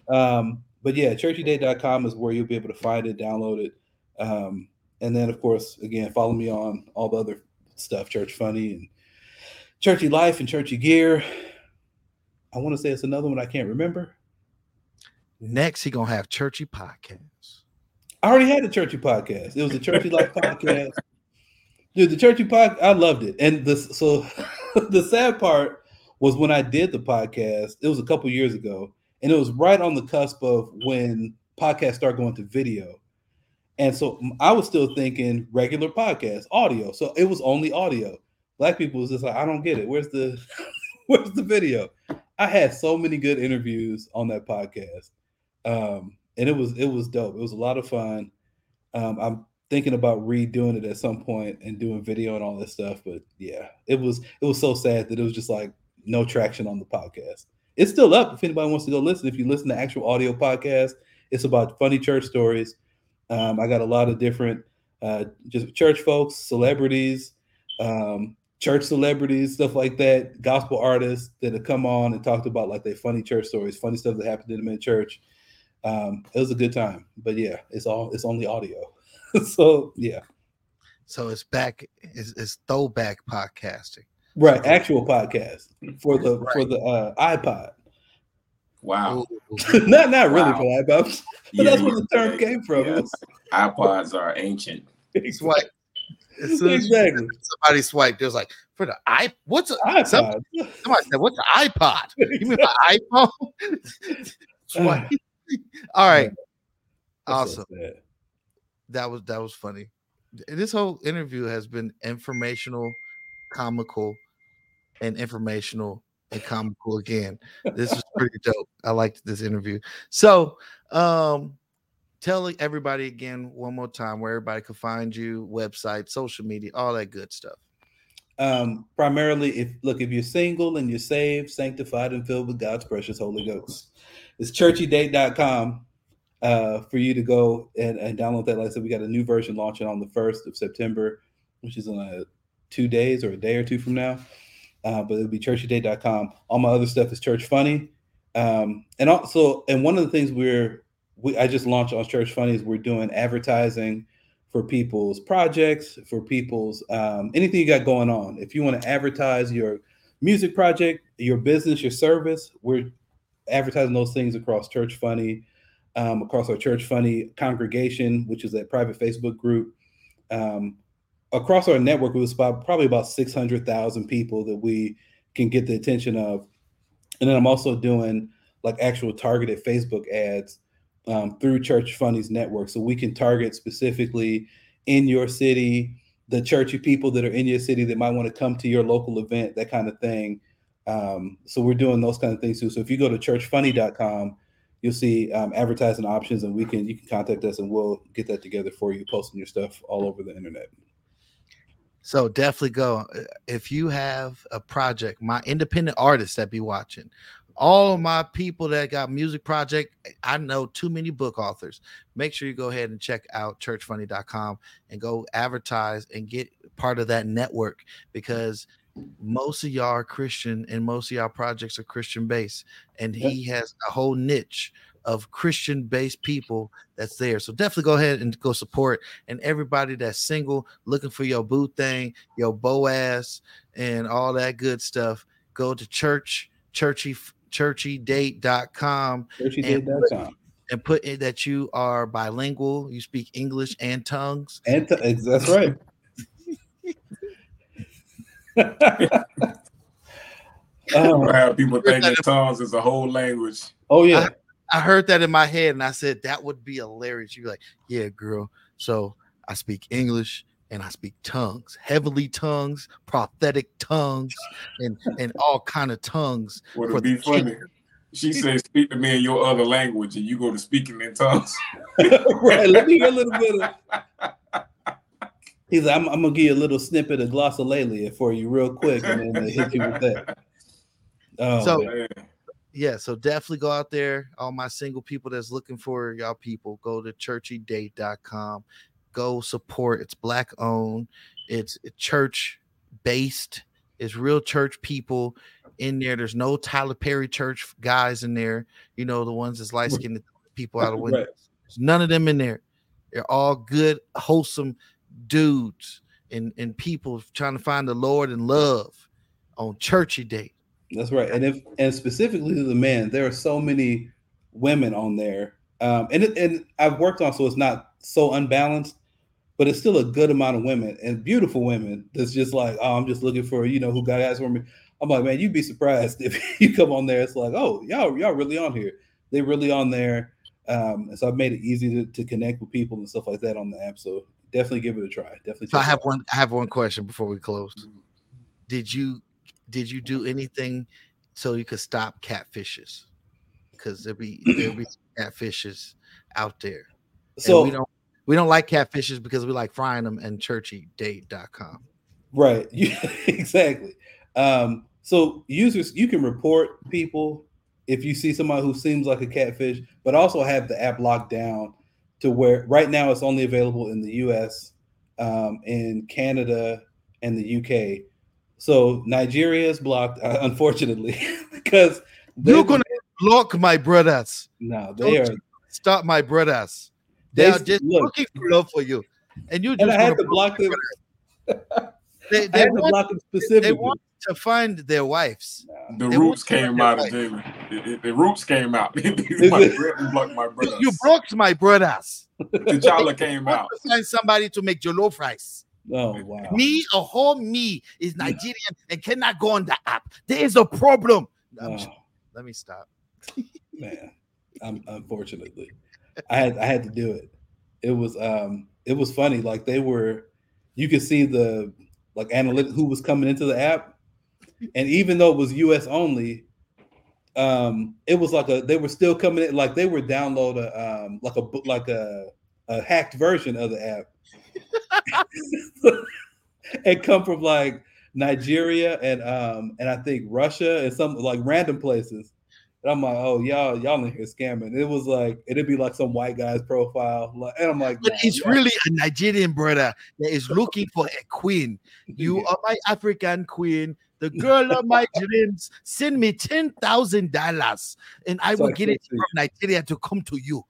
Um, but yeah, churchyday.com is where you'll be able to find it, download it. Um, and then of course, again, follow me on all the other stuff, Church Funny and Churchy Life and Churchy Gear. I want to say it's another one I can't remember. Next, he gonna have churchy podcast. I already had a churchy podcast. It was a churchy life podcast. Dude, the churchy podcast, I loved it. And the so the sad part was when I did the podcast, it was a couple years ago, and it was right on the cusp of when podcasts start going to video. And so I was still thinking regular podcast, audio. So it was only audio. Black people was just like, I don't get it. Where's the where's the video? I had so many good interviews on that podcast, um, and it was it was dope. It was a lot of fun. Um, I'm thinking about redoing it at some point and doing video and all that stuff. But yeah, it was it was so sad that it was just like no traction on the podcast. It's still up if anybody wants to go listen. If you listen to actual audio podcast, it's about funny church stories. Um, I got a lot of different uh, just church folks, celebrities, um, church celebrities, stuff like that, gospel artists that have come on and talked about like their funny church stories, funny stuff that happened to them in church. Um, it was a good time, but yeah, it's all it's only audio. so yeah. So it's back, it's, it's throwback podcasting. Right, actual podcast for the right. for the uh, iPod. Wow. not not really wow. for iPods, but yeah, that's where the term yeah, came from. Yes. iPods are ancient. It's what exactly. Somebody swiped. It was like for the i. What's an iPod? Somebody, somebody said, "What's an iPod? You mean an iPhone?" Swipe. All right. Awesome. So that was that was funny. This whole interview has been informational, comical, and informational and comical again. This is pretty dope. I liked this interview. So, um, tell everybody again one more time where everybody can find you, website, social media, all that good stuff. Um, primarily, if look, if you're single and you're saved, sanctified, and filled with God's precious Holy Ghost, it's churchydate.com uh, for you to go and, and download that. Like I said, we got a new version launching on the 1st of September, which is in a, two days or a day or two from now. Uh, but it'll be churchydate.com. All my other stuff is Church Funny. Um, and also, and one of the things we're, we, I just launched on Church Funny is we're doing advertising for people's projects, for people's um, anything you got going on. If you want to advertise your music project, your business, your service, we're advertising those things across Church Funny, um, across our Church Funny congregation, which is a private Facebook group. Um, across our network, it was about, probably about 600,000 people that we can get the attention of. And then I'm also doing like actual targeted Facebook ads um, through Church Funny's network. So we can target specifically in your city, the churchy people that are in your city that might want to come to your local event, that kind of thing. Um, so we're doing those kind of things too. So if you go to churchfunny.com, you'll see um, advertising options and we can you can contact us and we'll get that together for you, posting your stuff all over the internet. So definitely go. Uh, if you have a project, my independent artists that be watching, all of my people that got music project eh, i know too many book authors make sure you go ahead and check out churchfunny.com and go advertise and get part of that network because most of y'all are christian and most of y'all projects are christian based and he has a whole niche of christian based people that's there so definitely go ahead and go support and everybody that's single looking for your boo thing your boaz and all that good stuff go to church churchy churchydate.com churchydate.com and, and put in that you are bilingual, you speak English and tongues. And t- that's right. Um, oh, have people thinking tongues is a whole language. Oh yeah. I, I, heard that in my head and I said that would be hilarious. You're like, yeah, girl. So I speak English, and I speak tongues, heavenly tongues, prophetic tongues, and and all kind of tongues. Would it be funny? King. She says, "Speak to me in your other language," and you go to speaking in tongues. right. Let me hear a little bit of. He's like, I'm, I'm, gonna give you a little snippet of glossolalia for you real quick, and then uh, hit you with that. Oh, so, man. Yeah, so definitely go out there. All my single people that's looking for y'all people, go to churchydate.com go support. It's black owned. It's church based. It's real church people in there. There's no Tyler Perry church guys in there. You know the ones that's light skinned people out of windows. Right. There's none of them in there. They're all good, wholesome dudes and and people trying to find the Lord and love on churchy day. That's right. And if and specifically to the men, there are so many women on there. Um, and it, and I've worked on so it's not so unbalanced but it's still a good amount of women and beautiful women that's just like, oh, I'm just looking for, you know, who got eyes for me. I'm like, man, you'd be surprised if you come on there. It's like, oh, y'all, y'all really on here. They're really on there. Um, and so I've made it easy to, to connect with people and stuff like that on the app. So definitely give it a try. Definitely. So I have one. I have one question before we close. Did you did you do anything so you could stop catfishes? Because there be there be catfishes out there. So we don't we don't like catfishes because we like frying them and churchydate.com. Right. exactly. Um, so users, you can report people if you see somebody who seems like a catfish, but also have the app locked down to where right now it's only available in the US, um, in Canada, and the UK. So Nigeria is blocked, uh, unfortunately, because you're gonna block my brothers. No, they Don't are stop my brothers. They, they are just look, looking for love for you, and you just and I had to block them. they, they want, to block them specifically. They want to find their wives. The they roots came out of Jaylon. The, the, roots came out. my, blocked my brothers. You blocked my brothers. T'Challa came out. Find somebody to make jollof rice. Oh wow! Me, a whole me is Nigerian and cannot go on the app. There is a problem. Oh. Let me stop. Man, I'm unfortunately. I had I had to do it. It was um it was funny. Like they were, you could see the like analytic who was coming into the app, and even though it was U.S. only, um, it was like a they were still coming in, like they were download a um, like a book like a a hacked version of the app. and come from like Nigeria and um and I think Russia and some like random places. And I'm like, oh y'all, y'all in here scamming. It was like it'd be like some white guy's profile. Like, and I'm like, But nah, it's really a Nigerian brother that is looking for a queen. You are my African queen, the girl of my dreams. Send me ten thousand dollars, and I It's will like get it from Nigeria to come to you.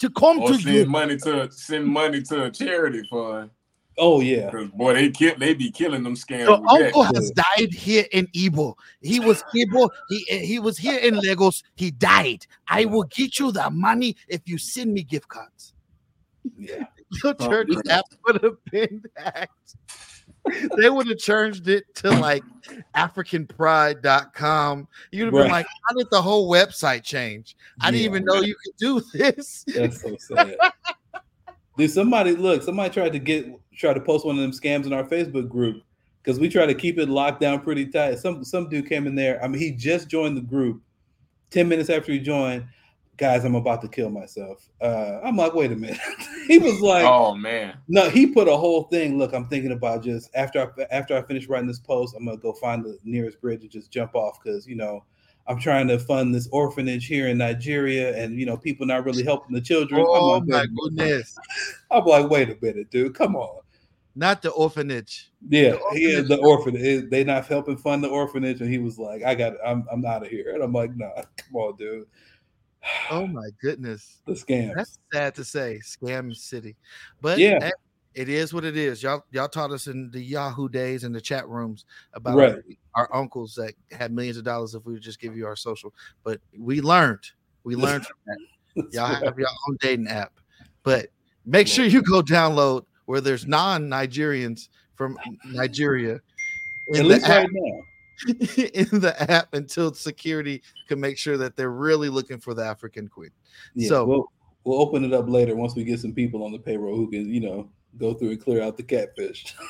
To come Or to send you. money to send money to a charity fund. Oh yeah, because boy, they kill they be killing them scams. Your with that. uncle has died here in Igbo. He was Igbo. He he was here in Lagos. He died. I will get you the money if you send me gift cards. Yeah. Your Oh, church app would have been hacked. They would have changed it to like AfricanPride.com. You'd have been Right. like, how did the whole website change? I didn't Yeah. even know you could do this. That's so sad. Dude, somebody look, somebody tried to get try to post one of them scams in our Facebook group because we try to keep it locked down pretty tight. Some some dude came in there. I mean, he just joined the group. 10 minutes after he joined, guys, I'm about to kill myself. Uh, I'm like, wait a minute. he was like, oh man, no, he put a whole thing. Look, I'm thinking about just after I after I finish writing this post, I'm gonna go find the nearest bridge and just jump off because you know I'm trying to fund this orphanage here in Nigeria, and you know people not really helping the children. I'm Oh like, my wait a minute. goodness. I'm like, wait a minute, dude, come on. Not the orphanage. Yeah, he is the orphanage. They not helping fund the orphanage, and he was like, I got, I'm, I'm out of here. And I'm like, nah, come on, dude. Oh my goodness. The scam. That's sad to say, scam city. But Yeah. eh, it is what it is. Y'all y'all taught us in the Yahoo days in the chat rooms about Right. our, our uncles that had millions of dollars if we would just give you our social. But we learned. We learned from that. Y'all have your own dating app. But make sure you go download where there's non-Nigerians from Nigeria At in least the app, right now. in the app until security can make sure that they're really looking for the African queen. Yeah, so we'll we'll open it up later once we get some people on the payroll who can, you know, go through and clear out the catfish.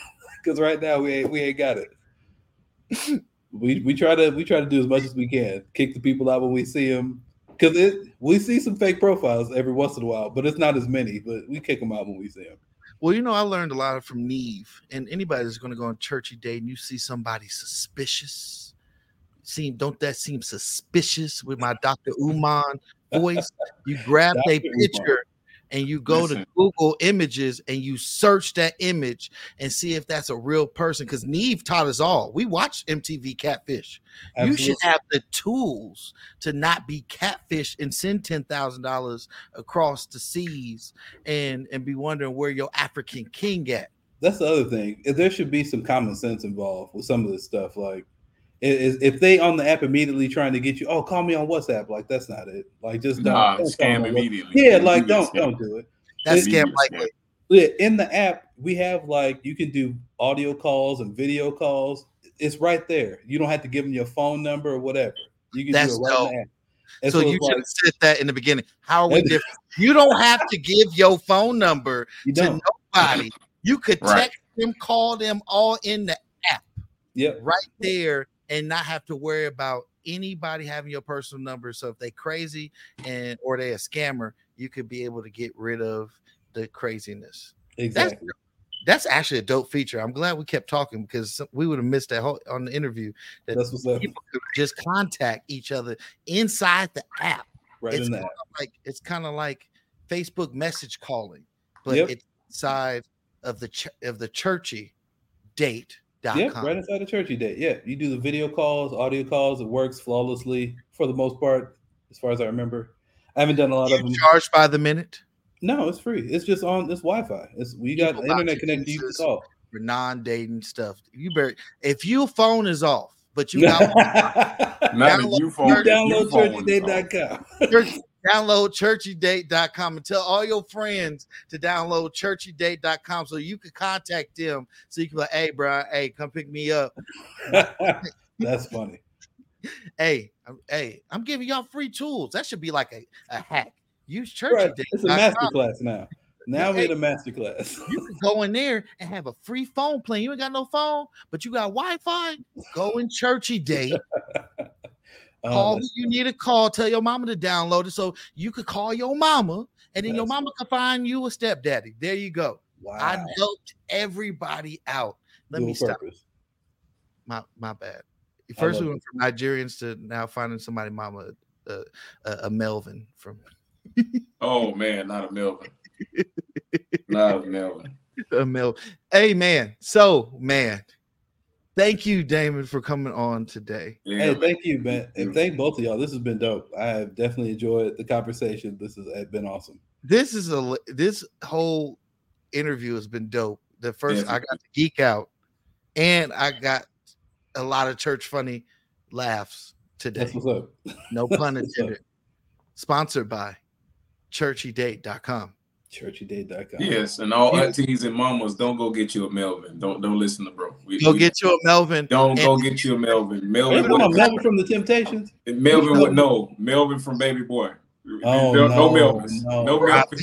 Because right now we ain't we ain't got it. we we try to we try to do as much as we can. Kick the people out when we see them. Because it we see some fake profiles every once in a while, but it's not as many. But we kick them out when we see them. Well, you know, I learned a lot from Nev, and anybody that's going to go on churchy day and you see somebody suspicious, seem don't that seem suspicious with my Dr. Umar voice? You grab a picture and you go to Google Images and you search that image and see if that's a real person. Because Nev taught us all. We watch MTV Catfish. You should have the tools to not be catfish and send ten thousand dollars across the seas and and be wondering where your African king at. That's the other thing. There should be some common sense involved with some of this stuff. Like, if they on the app immediately trying to get you, oh, call me on WhatsApp. Like, that's not it. Like, just don't, Nah, don't scam call me on WhatsApp. immediately. Yeah, You like get don't scammed. don't do it. That's It- scam likely. Yeah, in the app, we have like you can do audio calls and video calls. It's right there. You don't have to give them your phone number or whatever. You can That's do it right dope. in the app. And So so you it's should like- have said that in the beginning. How are we different? You don't have to give your phone number You to nobody. You could Right. text them, call them all in the app Yep. right there and not have to worry about anybody having your personal number. So if they crazy and or they a scammer, you could be able to get rid of the craziness. Exactly. That's actually a dope feature. I'm glad we kept talking because we would have missed that whole on the interview. That That's what's up. people could just contact each other inside the app. Right it's in like it's kind of like Facebook message calling, but Yep. it's inside of the ch- of the churchy date. Yeah, right inside the churchy date. Yeah, you do the video calls, audio calls. It works flawlessly for the most part, as far as I remember. I haven't done a lot of them. Charged by the minute No, it's free. It's just on. It's Wi-Fi. It's we got People internet about to connection. You can call. for non-dating stuff. You better if your phone is off, but you got Not a you phone. You download you phone. churchydate.com. church, download churchydate.com and tell all your friends to download churchydate.com so you can contact them so you can be like, hey, bro, hey, come pick me up. That's funny. Hey, I'm, hey, I'm giving y'all free tools. That should be like a, a hack. Use churchy Right. It's a master class now. Now we're in a master class. You can go in there and have a free phone plan. You ain't got no phone, but you got Wi-Fi. Go in churchy date. Call who you need to call. Tell your mama to download it so you could call your mama, and then your mama can find you a stepdaddy. There you go. Wow. I helped everybody out. Let Dual me stop. purpose. My my bad. First, we went from Nigerians to now finding somebody mama, uh, a, a Melvin from Oh man, not a Melvin. not a Melvin. a Mel. Hey man, so man, thank you, Damon, for coming on today. Yeah, Hey, man. thank you, man, and thank both of y'all. This has been dope. I have definitely enjoyed the conversation. This has uh, been awesome. This is a this whole interview has been dope. The first Yeah. I got to geek out, and I got a lot of church funny laughs today. That's what's up. No pun That's what's up. intended. Sponsored by churchydate.com. Churchydate.com. Yes, and all aunties and mamas, don't go get you a Melvin. Don't don't listen to bro. We- Go we- get you a Melvin. Don't and- go get you a Melvin. Hey, Melvin, come would- Melvin from the Temptations. Melvin would no. Melvin from Baby Boy. Oh, no, no, Melvins. no. No, Melvin.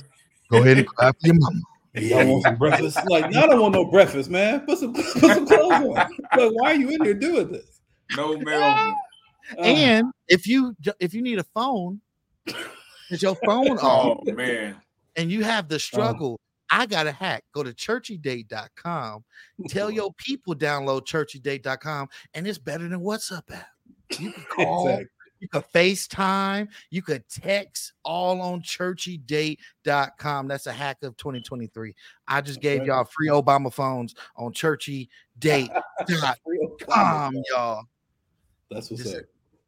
Go ahead and clap your mama. Y'all want some breakfast? Like, y'all don't want no breakfast, man. Put some, put some clothes on. Like, why are you in here doing this? No Melvin. Uh, And if you if you need a phone, is your phone off? Oh man. And you have the struggle, I got a hack. Go to churchydate.com. Tell your people download churchydate.com, and it's better than WhatsApp app. You can call, Exactly. you can FaceTime, you could text all on churchydate.com. That's a hack of 2023. I just gave y'all free Obama phones on churchydate.com, y'all. That's what's up.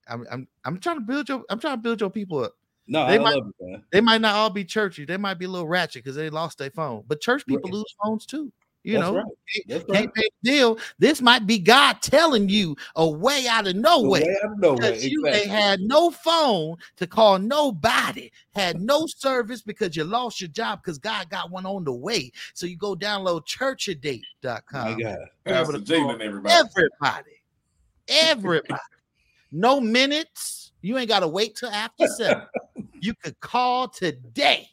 I'm, I'm I'm trying to build your I'm trying to build your people up. No, They I might- love it, man. They might not all be churchy. They might be a little ratchet because they lost their phone. But church people Right. lose phones too. You That's know, right. That's can't right. pay the deal. This might be God telling you a way out of nowhere. Way out of nowhere. Because you Exactly. ain't had no phone to call nobody, had no service because you lost your job because God got one on the way. So you go download churchadate.com. My God. Pastor Jaylon, everybody. Everybody. Everybody. no minutes. You ain't got to wait till after seven. you could call today.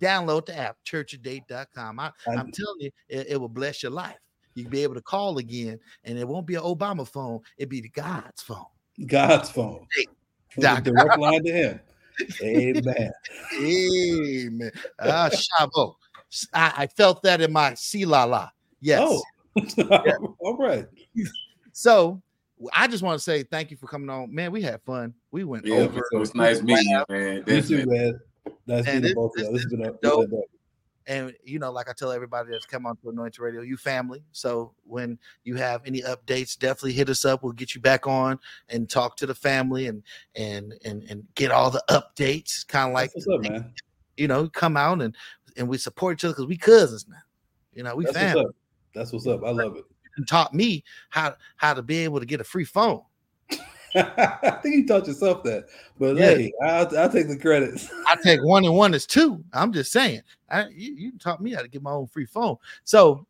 Download the app, churchadate.com. I, I- I'm telling you, it, it will bless your life. You'll be able to call again, and it won't be an Obama phone, it'll be the God's phone. God's phone. Direct line to him. Amen. Amen. Ah, Shavo. I, I felt that in my silala. Yes. Oh, all right. So I just want to say thank you for coming on. Man, we had fun. We went Yeah, over. it was nice meeting you, man. You too, man. Nice And meeting this- both of this- y'all. This has this been a been this dope. dope. And you know, like I tell everybody that's come on to Anointed Radio, you family. So when you have any updates, definitely hit us up. We'll get you back on and talk to the family and and and and get all the updates. Kind of like up, man. you know, come out and and we support each other because we cousins now. You know, we That's family. what's up. That's what's up. I love it. And taught me how how to be able to get a free phone. I think you taught yourself that, but Yeah. hey, I'll, I'll take the credits. I take one and one is two. I'm just saying. I, you, you taught me how to get my own free phone. So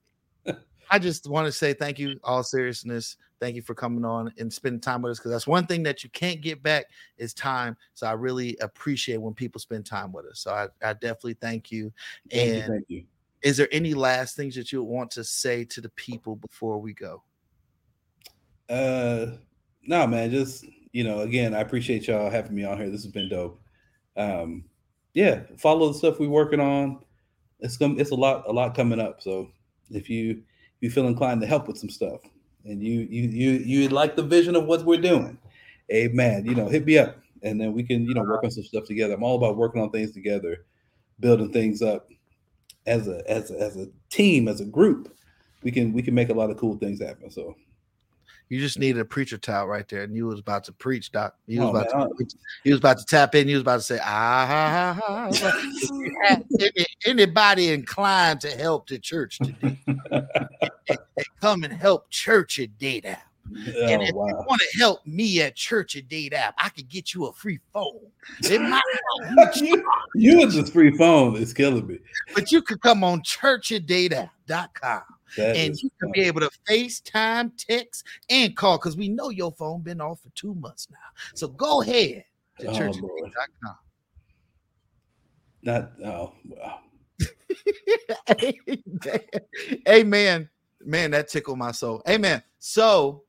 I just want to say thank you, all seriousness. Thank you for coming on and spending time with us because that's one thing that you can't get back is time. So I really appreciate when people spend time with us. So I, I definitely thank you. Thank you, And thank you. Is there any last things that you want to say to the people before we go? Uh, no, man, just you know, again, I appreciate y'all having me on here. This has been dope. Um, yeah, follow the stuff we're working on. It's come, it's a lot, a lot coming up. So if you if you feel inclined to help with some stuff, and you you you you like the vision of what we're doing, amen. You know, hit me up, and then we can you know work on some stuff together. I'm all about working on things together, building things up as a as a, as a team, as a group. We can we can make a lot of cool things happen. So You just needed a preacher towel right there, and you was about to preach, Doc. You was Oh, about man, to. You was about to tap in. You was about to say, ah, ha, ha, ha. If you had any- anybody inclined to help the church today, come and help Church at Date App. and Oh, if you want to help me at Church at Date App, I could get you a free phone. It might you, you and this free phone is killing me. but you could come on churchadateapp.com That and you can be able to FaceTime, text, and call because we know your phone been off for two months now. So go ahead to Oh, churchadateapp.com. not oh wow. Amen. Amen. Man, that tickled my soul. Amen. So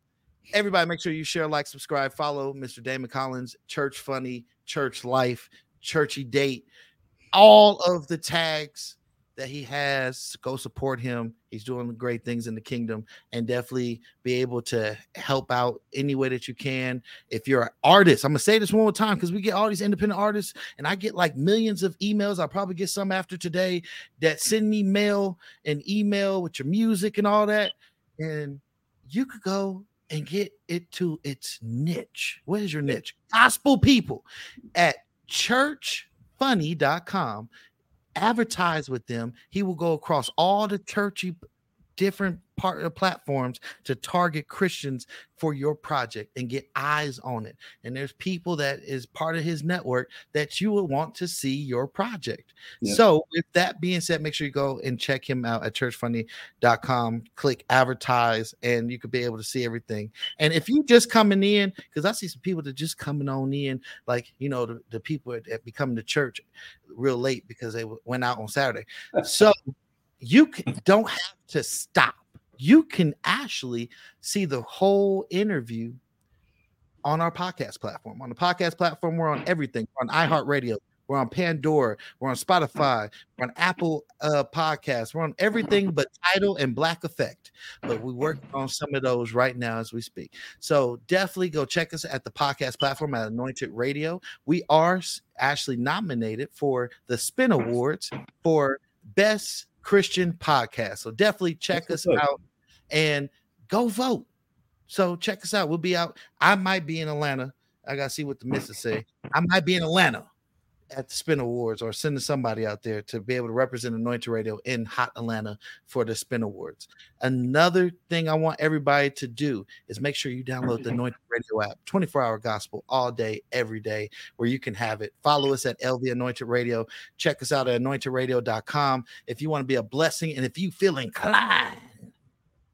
everybody, make sure you share, like, subscribe, follow Mr. Damon Collins, Church Funny, Church Life, Churchy Date, all of the tags that he has. Go support him. He's doing great things in the kingdom and definitely be able to help out any way that you can. If you're an artist, I'm gonna say this one more time because we get all these independent artists, and I get like millions of emails. I'll probably get some after today that send me mail and email with your music and all that. And you could go and get it to its niche. What is your niche? Gospel people at churchfunny.com advertise with them. He will go across all the churchy different part of platforms to target Christians for your project and get eyes on it. And there's people that is part of his network that you will want to see your project. So, with that being said, make sure you go and check him out at churchfunny.com, click advertise, and you could be able to see everything. And if you just coming in, because I see some people that just coming on in, like you know, the, the people that become the church real late because they went out on Saturday. So you can, don't have to stop. You can actually see the whole interview on our podcast platform. On the podcast platform, we're on everything. We're on iHeartRadio. We're on Pandora. We're on Spotify. We're on Apple uh, Podcasts. We're on everything but Tidal and Black Effect. But we work on some of those right now as we speak. So definitely go check us at the podcast platform at Anointed Radio. We are actually nominated for the Spin Awards for Best Christian Podcast. So definitely check us what's up. out and go vote. So check us out. We'll be out. I might be in Atlanta. I gotta see what the missus say. I might be in Atlanta at the Spin Awards or sending somebody out there to be able to represent Anointed Radio in Hot Atlanta for the Spin Awards. Another thing I want everybody to do is make sure you download the mm-hmm. Anointed Radio app, 24 hour gospel all day, every day, where you can have it. Follow us at LV Anointed Radio. Check us out at anointedradio.com if you want to be a blessing and if you feel inclined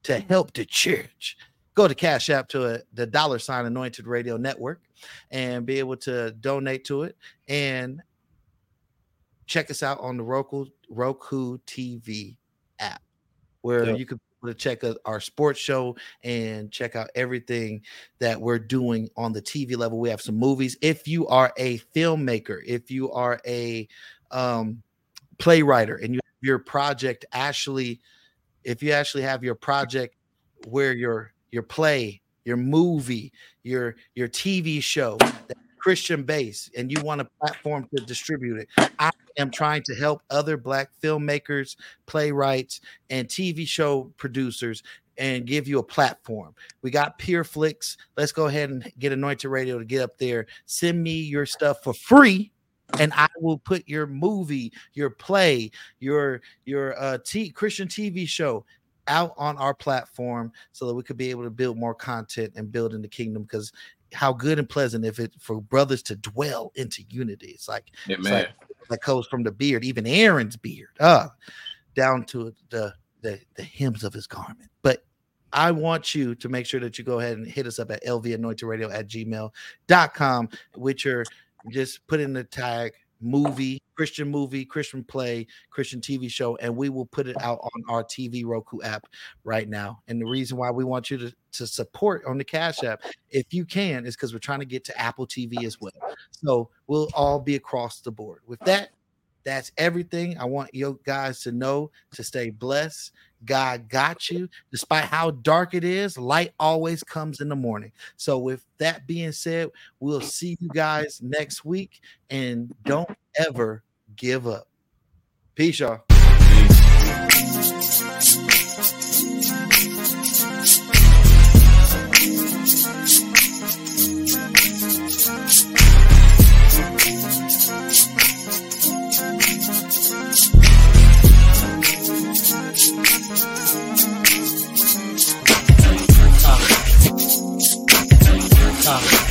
to help the church go to cash app to a, the dollar sign anointed radio network and be able to donate to it and check us out on the roku roku tv app where Yeah. you can be able to check out our sports show and check out everything that we're doing on the tv level we have some movies if you are a filmmaker if you are a um playwright and you your project actually if you actually have your project where your your play your movie your your tv show christian base and you want a platform to distribute it i am trying to help other black filmmakers playwrights and tv show producers and give you a platform. We got Pure Flix let's go ahead and get anointed radio to get up there. Send me your stuff for free and I will put your movie, your play, your your uh t- Christian TV show out on our platform so that we could be able to build more content and build in the kingdom because how good and pleasant if it for brothers to dwell into unity. It's like Yeah, it's like that goes from the beard, even Aaron's beard, uh, down to the the the hems of his garment. But I want you to make sure that you go ahead and hit us up at lvanointedradio at gmail.com with your just put in the tag movie, Christian movie, Christian play, Christian TV show, and we will put it out on our TV Roku app right now. And the reason why we want you to, to support on the Cash App, if you can, is because we're trying to get to Apple TV as well. So we'll all be across the board. With that, that's everything. I want you guys to know to stay blessed. God got you. Despite how dark it is, light always comes in the morning. So, with that being said, we'll see you guys next week. And don't ever give up. Peace, y'all. 唱。